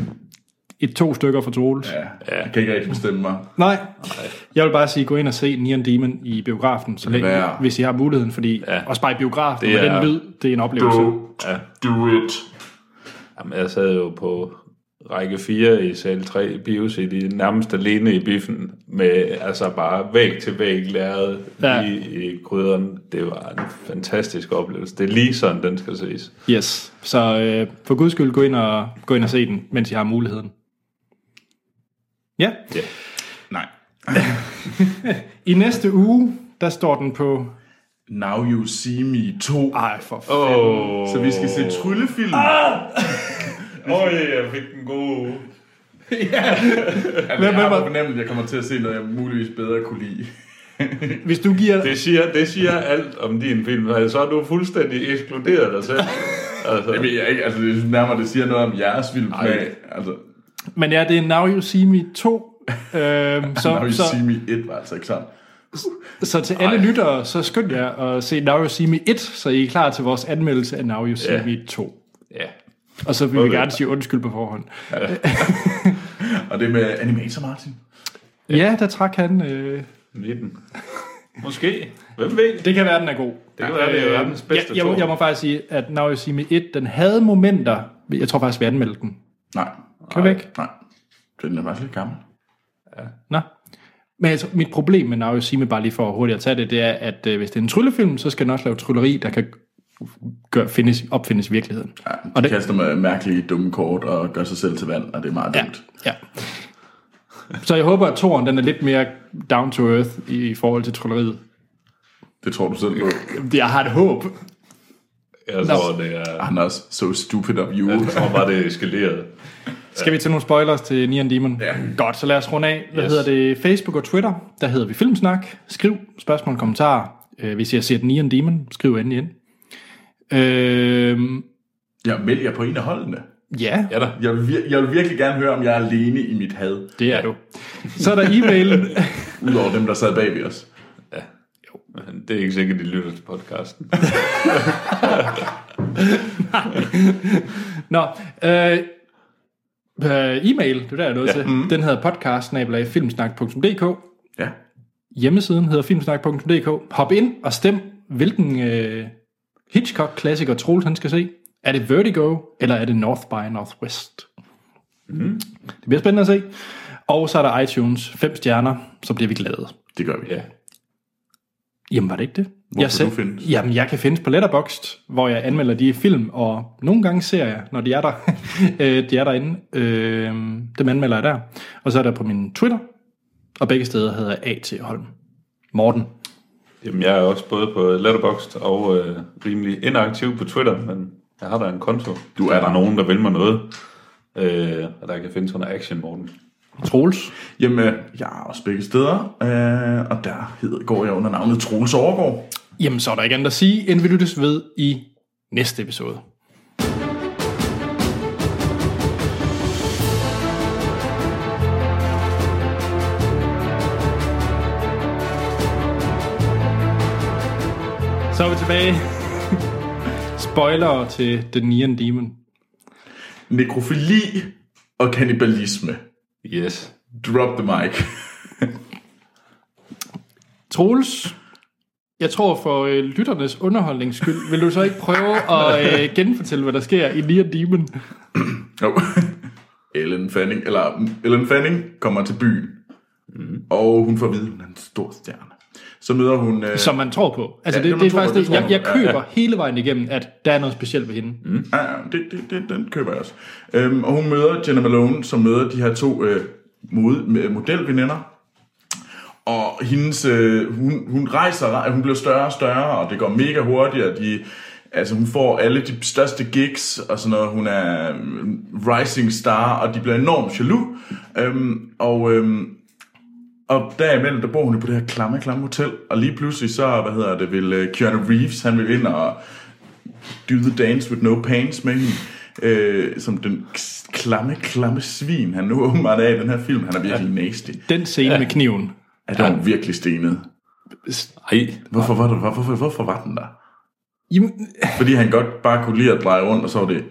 et to stykker for Troels. Ja. Ja, jeg kan ikke rigtig bestemme mig. Nej. Jeg vil bare sige, gå ind og se Neon Demon i biografen, så længe, være. hvis I har muligheden, fordi ja. Også bare i biografen, Det med er- den lyd, det er en oplevelse. Ja. Do it. Jamen, jeg sad jo på række 4 i sal 3 i Biocity, nærmest alene i biffen, med altså bare væg til væg læret Ja. i, i krydderen. Det var en fantastisk oplevelse. Det er lige sådan, den skal ses. Yes. Så øh, for guds skyld, gå ind, og, gå ind og se den, mens I har muligheden. Ja. Ja. I næste uge, der står den på... Now You See Me 2. Ej, for fanden. Åh, Så vi skal se tryllefilm. oh, jeg fik den gode Altså, Hvem- jeg har fornemmelsen, at jeg kommer til at se noget, jeg muligvis bedre kunne lide. Hvis du giver... Det siger, det siger alt om din film. Altså, så er du fuldstændig ekskluderet dig selv. Altså, Det ved jeg ikke, altså det nærmere, det siger noget om jeres film. Altså, Men ja, det er Now You See Me 2. Øhm, så, Now You så, See Me 1 var altså ikke sådan. så til alle lyttere, så skynd jer at se Now You See Me 1, så I er klar til vores anmeldelse af Now You See Ja. Me 2. ja. Og så vil vi gerne sige undskyld på forhånd. Og det er med Animator Martin. Ja, der trak han... Øh, 19. Måske. Hvem ved? det kan være, den er god. Det kan være, det er Øh, verdens bedste jeg, jeg, jeg må faktisk sige, at Now You See Me 1, den havde momenter... Jeg tror faktisk, vi anmeldte den. Nej, Kan vi ikke? nej. Den er faktisk lidt gammel. Nå. Men altså, mit problem med Now You See Me, bare lige for hurtigt at tage det, det er, at øh, hvis det er en tryllefilm, så skal den også lave trylleri, der kan gør, findes, opfindes i virkeligheden. Ja, de Og det- kaster med mærkelige dumme kort og gør sig selv til vand, og det er meget Ja, dumt. ja. Så jeg håber, at toren den er lidt mere down to earth i, i forhold til trylleriet. Det tror du selv på. Jeg har et håb. Jeg tror, det er... Han er også so stupid of you. Jeg tror bare, det er eskaleret. Skal vi til nogle spoilers til Neon Demon? Ja. Godt, så lad os runde af. Hvad Yes. hedder det? Facebook og Twitter, der hedder vi Filmsnak. Skriv spørgsmål og kommentarer. Øh, hvis jeg siger Neon Demon, skriv endelig ind. Øh, Jeg vælger på en af holdene. ja, Ja da. Jeg vil, vir- jeg vil virkelig gerne høre, om jeg er alene i mit had. det er du. Så er der e-mailen. Udover dem, der sad bag ved os. Men Det er ikke sikkert, de lytter til podcasten. Nå, øh, øh, e-mail, det er der, er nødt til. Den hedder podcast. Ja. Hjemmesiden hedder filmsnak.dk. Hop ind og stem, hvilken øh, Hitchcock-klassiker Troels han skal se. Er det Vertigo, eller er det North by Northwest? Mm. Det bliver spændende at se. Og så er der iTunes, fem stjerner, så bliver vi glade. Det gør vi. Ja. Jamen var det ikke det? Hvor jeg kan du findes? Jamen jeg kan findes på Letterboxd, hvor jeg anmelder de film, og nogle gange ser jeg, når de er der. Øh, de er derinde. Øh, dem anmelder jeg der. Og så er der på min Twitter, og begge steder hedder jeg A.T. Holm. Morten. Jamen, jeg er også både på Letterboxd og øh, rimelig inaktiv på Twitter, men jeg har der en konto. Du er der. er nogen, der vil mig noget. Øh, og der kan findes under Action Morten. Troels. Jamen, øh, jeg er også begge steder, øh, og der hedder, går jeg under navnet Troels Overgaard. Jamen så er der ikke andet at sige, end vi lyttes ved i næste episode. Så er vi tilbage. Spoiler til The Neon Demon. Nekrofili og kannibalisme. Yes. Drop the mic. Troels, jeg tror for øh, lytternes underholdnings skyld, vil du så ikke prøve at øh, genfortælle, hvad der sker i Neon Demon? Jo. Ellen Fanning, eller Ellen Fanning kommer til byen, mm. og hun får at vide, at hun er en stor stjerne. Så møder hun... Øh, Som man tror på. Altså Ja, det, det, det, er tror faktisk på, det, det jeg, jeg man. Ja, køber hele vejen igennem, at der er noget specielt ved hende. Mm. Ja, ja, det, det, det, den køber jeg også. Øhm, og hun møder Jenna Malone, som møder de her to øh, mode, modelveninder. Og hendes, øh, hun, hun rejser, hun bliver større og større, og det går mega hurtigt, og de, altså hun får alle de største gigs, og sådan noget. Hun er øhm, rising star, og de bliver enormt jaloux. Øhm, og, øhm, og derimellem, der bor hun på det her klamme, klamme hotel, og lige pludselig så, hvad hedder det, vil øh, Keanu Reeves, han vil ind og do the dance with no pants med hende. Øh, som den klamme, klamme svin, han nu åbenbart er i den her film. Han er virkelig nasty. Den scene ja. med kniven. Er det ja. virkelig stenet? Ej, Hvorfor var, det, hvorfor, hvorfor var den der? Jamen, Fordi han godt bare kunne lide at dreje rundt, og så var det,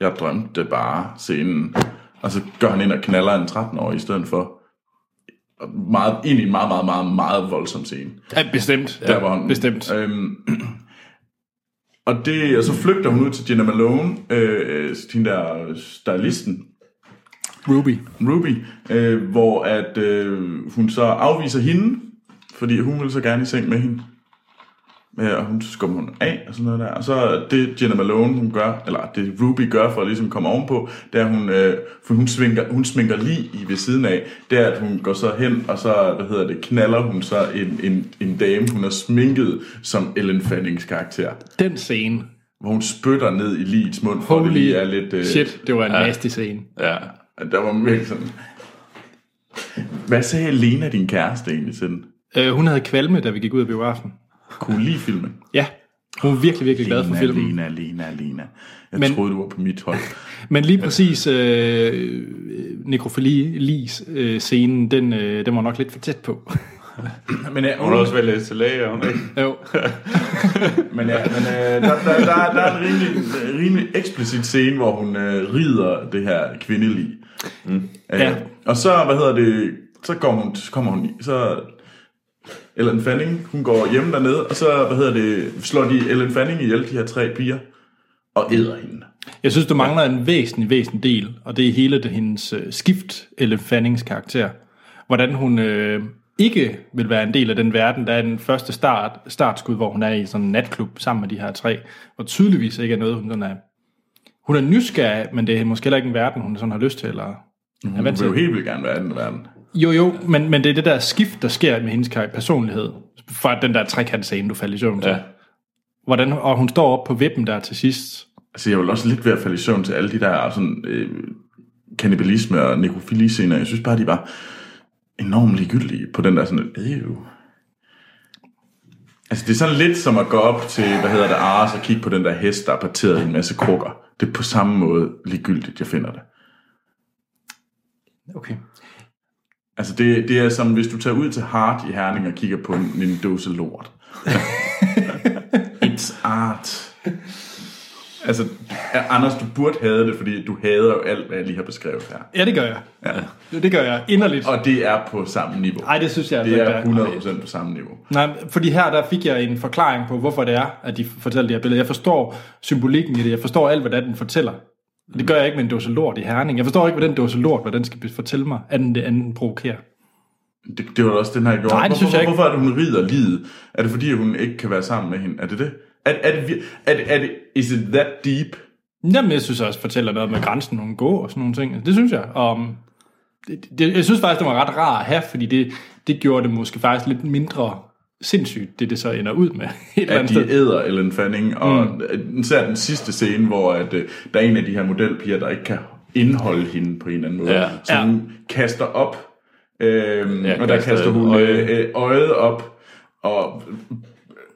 jeg drømte bare scenen. Og så gør han ind og knaller en 13-årig i stedet for. Meget, i en meget, meget, meget, meget voldsom scene. ja, bestemt. Der var hun. Bestemt. Øhm, og, det, og så flygter hun ud til Jenna Malone, øh, hende der stylisten, Ruby. Ruby, øh, hvor at øh, hun så afviser hende, fordi hun vil så gerne i seng med hende. Ja, og hun skubber hun af og sådan noget der. Og så det Jenna Malone, hun gør, eller det Ruby gør for at ligesom komme ovenpå, det er, hun, øh, for hun, sminker, hun sminker lige i ved siden af, det er, at hun går så hen, og så, hvad hedder det, knaller hun så en, en, en dame, hun har sminket som Ellen Fannings karakter. Den scene. Hvor hun spytter ned i ligets mund, for Holy det lige er lidt... Øh, shit, det var en nasty scene. ja. Der var virkelig sådan... Hvad sagde Lena, din kæreste, egentlig til den? Øh, hun havde kvalme, da vi gik ud af biografen. Kunne lide filmen. Ja, hun var virkelig, virkelig glad for Lena, filmen. Lena, Lena, Lena. Jeg Men- troede, du var på mit hold. Men lige præcis øh, nekrofili-scenen, den, øh, den var nok lidt for tæt på. Men, ja, Hun har også vel læst til læge, hun ikke? jo. men, ja, men øh, der, der, der, der er en rimelig, rimelig eksplicit scene, hvor hun øh, rider det her kvindelige. Mm. Øh, Ja. Og så, hvad hedder det, så, går hun, så kommer hun, så Ellen Fanning, hun går hjem dernede, og så, hvad hedder det, slår de Ellen Fanning ihjel, de her tre piger, og æder hende. Jeg synes, du mangler en væsentlig, væsentlig del, og det er hele det, hendes øh, skift, Ellen Fannings karakter. Hvordan hun øh, ikke vil være en del af den verden, der er den første start, startskud, hvor hun er i sådan en natklub sammen med de her tre, og tydeligvis ikke er noget, hun sådan er... Hun er nysgerrig, men det er måske heller ikke en verden, hun sådan har lyst til, eller er Hun vant vil jo til. helt vildt gerne være i den verden. Jo, jo, men, men det er det der skift, der sker med hendes personlighed, fra den der trekantscene, du faldt i søvn til. Ja. Hvordan, og hun står op på vippen der til sidst. Altså, jeg vil også lidt ved at falde i søvn til alle de der sådan, øh, kannibalisme og nekrofili-scener. Jeg synes bare, de var enormt ligegyldige på den der sådan, øh. Altså, det er sådan lidt som at gå op til, hvad hedder det, Ars og kigge på den der hest, der er parteret i en masse krukker. Det er på samme måde ligegyldigt, jeg finder det. Okay. Altså, det, det er som hvis du tager ud til Hart i Herning og kigger på en, en dåse lort. It's art. Altså, Anders, du burde have det, fordi du hader jo alt, hvad jeg lige har beskrevet her. Ja, det gør jeg. Ja. Det gør jeg inderligt. Og det er på samme niveau. Nej, det synes jeg det altså er ikke, 100% på samme niveau. Nej, fordi her der fik jeg en forklaring på, hvorfor det er, at de fortæller de her billeder. Jeg forstår symbolikken i det. Jeg forstår alt, hvad det er, den fortæller. Det gør jeg ikke med en dåse lort i herning. Jeg forstår ikke, hvad den dåse lort, hvad den skal fortælle mig, anden det anden provokerer. Det, det var også den her gjorde. Nej, det synes hvorfor, jeg ikke. Hvorfor er det, hun rider livet? Er det fordi, hun ikke kan være sammen med hende? Er det det? Er, er det, er, det, er det, is it that deep? Jamen, jeg synes også, fortæller noget med grænsen, hun går og sådan nogle ting. Det synes jeg. Um, det, det, jeg synes faktisk, det var ret rart at have, fordi det, det gjorde det måske faktisk lidt mindre sindssygt, det det så ender ud med. Et eller At andet de sted. æder Ellen Fanning, og mm. især den sidste scene, hvor at, øh, der er en af de her modelpiger, der ikke kan indholde hende på en eller anden måde. Ja. Så Ja. hun kaster op, øhm, Ja, og der kaster hun øje. øje. Øh, øjet op, og,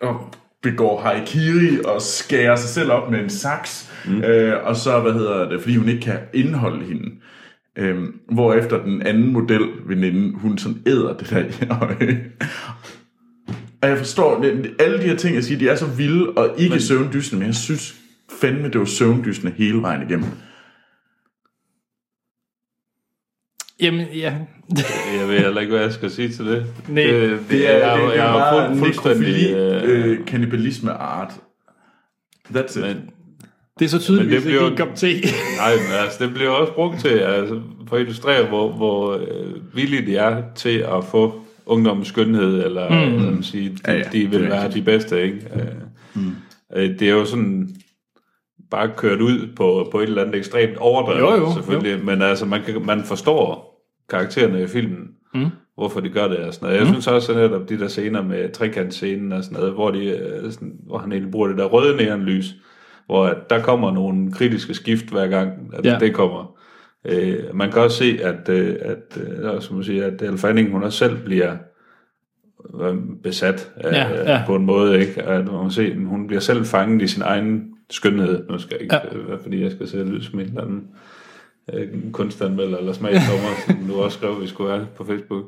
og begår haikiri og skærer sig selv op med en saks, mm. øh, og så, hvad hedder det, fordi hun ikke kan indholde hende. Øhm, hvorefter den anden model, veninde, hun sådan æder det der øje. Og jeg forstår, det, alle de her ting, jeg siger, de er så vilde og ikke men, søvndysende, men jeg synes fandme, det var søvndysende hele vejen igennem. Jamen, ja. Jeg ved heller ikke, hvad jeg skal sige til det. Nej, det, Det er, jeg, det, det jeg er fuld, fuldstændig... nekrofili, Øh, øh, kannibalisme art. That's it. men, Det er så tydeligt, at det det ikke bliver- en kop te. nej, men altså, det bliver også brugt til altså, for at illustrere, hvor, hvor øh, villige de er til at få ungdommens skønhed, eller mm. man sige, de, Ja, ja, de det vil være rigtigt. de bedste, ikke? Mm. Øh, det er jo sådan bare kørt ud på, på et eller andet ekstremt overdrevet, Jo, jo, selvfølgelig. Jo. Men altså, man, kan, man forstår karaktererne i filmen, mm. hvorfor de gør det og sådan noget. Jeg mm. synes også, at netop de der scener med trekantscenen og sådan noget, hvor, de, øh, sådan, hvor han egentlig bruger det der røde neonlys, hvor at der kommer nogle kritiske skift hver gang, at Ja. det kommer. Øh, man kan også se, at, øh, at, øh, som man siger, at Elle Fanning, hun også selv bliver øh, besat af, Ja, ja, ja. på en måde, ikke? At man kan se, hun bliver selv fanget i sin egen skønhed. Nu skal jeg ikke, Ja. fordi jeg skal se ud som en eller anden øh, kunstanmelder eller smagsdommer, som du også skrev, vi skulle være på Facebook.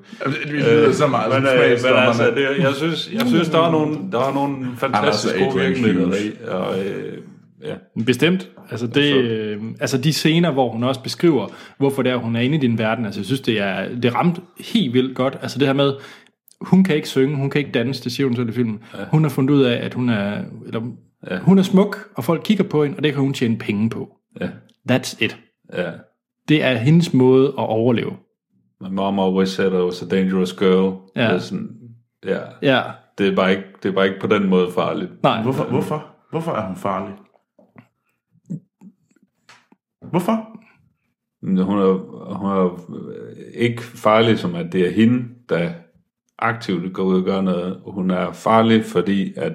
Vi lyder så meget men, øh, men altså, det, jeg synes, jeg synes der er nogle, der er nogle fantastisk Anders og gode virkemidler i, og øh, ja. Bestemt. Altså, det, øh, altså de scener, hvor hun også beskriver, hvorfor det er, hun er inde i din verden. Altså, jeg synes, det er det ramt helt vildt godt. Altså det her med, hun kan ikke synge, hun kan ikke danse, det siger hun selv i filmen. Ja. Hun har fundet ud af, at hun er, eller. Ja. hun er smuk, og folk kigger på hende, og det kan hun tjene penge på. Ja, That's it. ja. Det er hendes måde at overleve. My mom always said I was a dangerous girl. Ja. Det er sådan, ja. Ja, Det er, bare ikke, det er bare ikke på den måde farligt. nej. Hvorfor, hvorfor? Hvorfor er hun farlig? Hvorfor? Men Hun er, hun er ikke farlig, som at det er hende, der aktivt går ud og gør noget. Hun er farlig, fordi at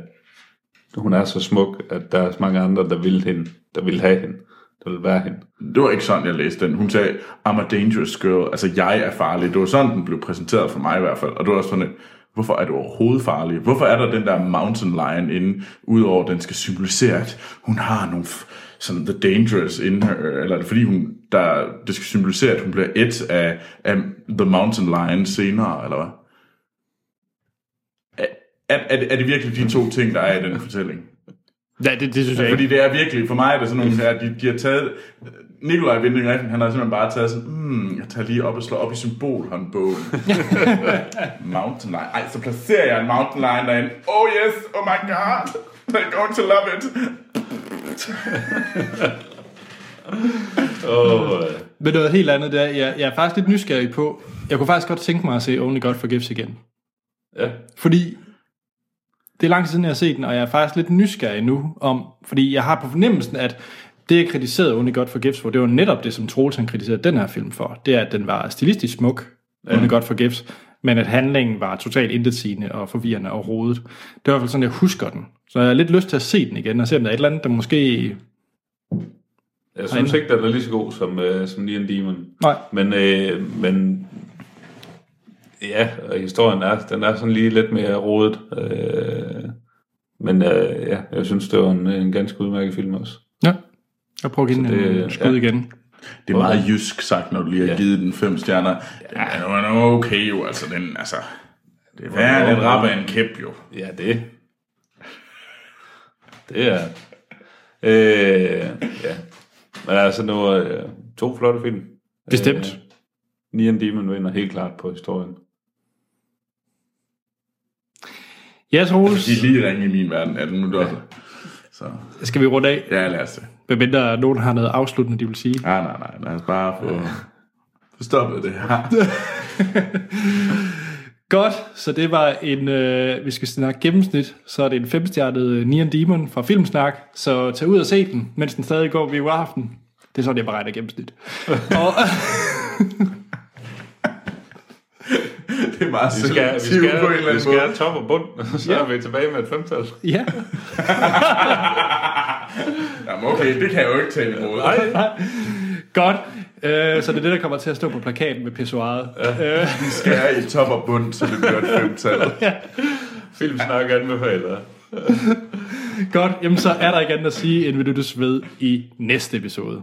hun er så smuk, at der er så mange andre, der vil hende, der vil have hende, vil være hende. Det var ikke sådan, jeg læste den. Hun sagde, I'm a dangerous girl. Altså, jeg er farlig. Det var sådan, den blev præsenteret for mig i hvert fald. Og det var også sådan, hvorfor er du overhovedet farlig? Hvorfor er der den der mountain lion inde, udover at den skal symbolisere, at hun har nogle sådan the dangerous in her, eller er det fordi hun, der, det skal symbolisere, at hun bliver et af, af the mountain lion senere, eller hvad? Er, er, er, det, er det virkelig de to ting, der er i den fortælling? Ja, det, det synes jeg Fordi ikke. det er virkelig, for mig er det sådan nogle her, de, de har taget, Nikolaj Vinding Refn, han har simpelthen bare taget sådan, hmm, jeg tager lige op og slår op i symbolhåndbogen. mountain lion. Ej, så placerer jeg en mountain lion derinde. Oh yes, oh my god, they're going to love it. Åh, øh, Men noget helt andet, det er, jeg, jeg er faktisk lidt nysgerrig på, jeg kunne faktisk godt tænke mig at se Only God Forgives igen. ja. Fordi det er lang tid siden, jeg har set den, og jeg er faktisk lidt nysgerrig nu om, fordi jeg har på fornemmelsen, at det, jeg kritiserede Only God Forgives for, det var netop det, som Troels han kritiserede den her film for. Det er, at den var stilistisk smuk, Only God Forgives, men at handlingen var totalt intetsigende og forvirrende og rodet. Det er i hvert fald sådan, jeg husker den. Så jeg har lidt lyst til at se den igen, og se om der er et eller andet, der måske... Jeg synes ikke, den er lige så god som, øh, som Neon Demon. Nej. Men, øh, men ja, og historien er, den er sådan lige lidt mere rodet. Øh, men øh, ja, jeg synes, det var en, en ganske udmærket film også. Ja, jeg prøver at give den det- en skud ja. igen. Det er meget jysk sagt, når du lige har Ja. givet den fem stjerner. Den er okay jo, altså den, altså... Det er værre end en rap af en kæp jo. Ja, det. Det er... Øh, ja. Men altså nu øh, to flotte film. Bestemt. Øh, Neon Demon vinder helt klart på historien. Ja, Troels, De er lige ringe i min verden, er det nu der? Så skal vi runde af? ja, lad os det. Medmindre nogen har noget afsluttende, de vil sige. Nej, nej, nej, lad os bare få, få stoppet det her. Godt, så det var en, øh, vi skal snakke gennemsnit, så er det en femstjernet Neon Demon fra Filmsnak, så tag ud og se den, mens den stadig går ved aften. Det er sådan, jeg beregner gennemsnit. og, Det er meget Vi skal, vi skal, på en eller vi anden skal måde. have top og bund, så Ja. er vi tilbage med et femtal. ja, Jamen okay, det kan jeg jo ikke tale imod. Nej, godt. Øh, så det er det, der kommer til at stå på plakaten med pissoiret. Ja. Øh, Vi skal i top og bund, så det bliver et femtal. Filmsnak anbefaler. godt, jamen så er der ikke andet at sige, end vi lyttes ved i næste episode.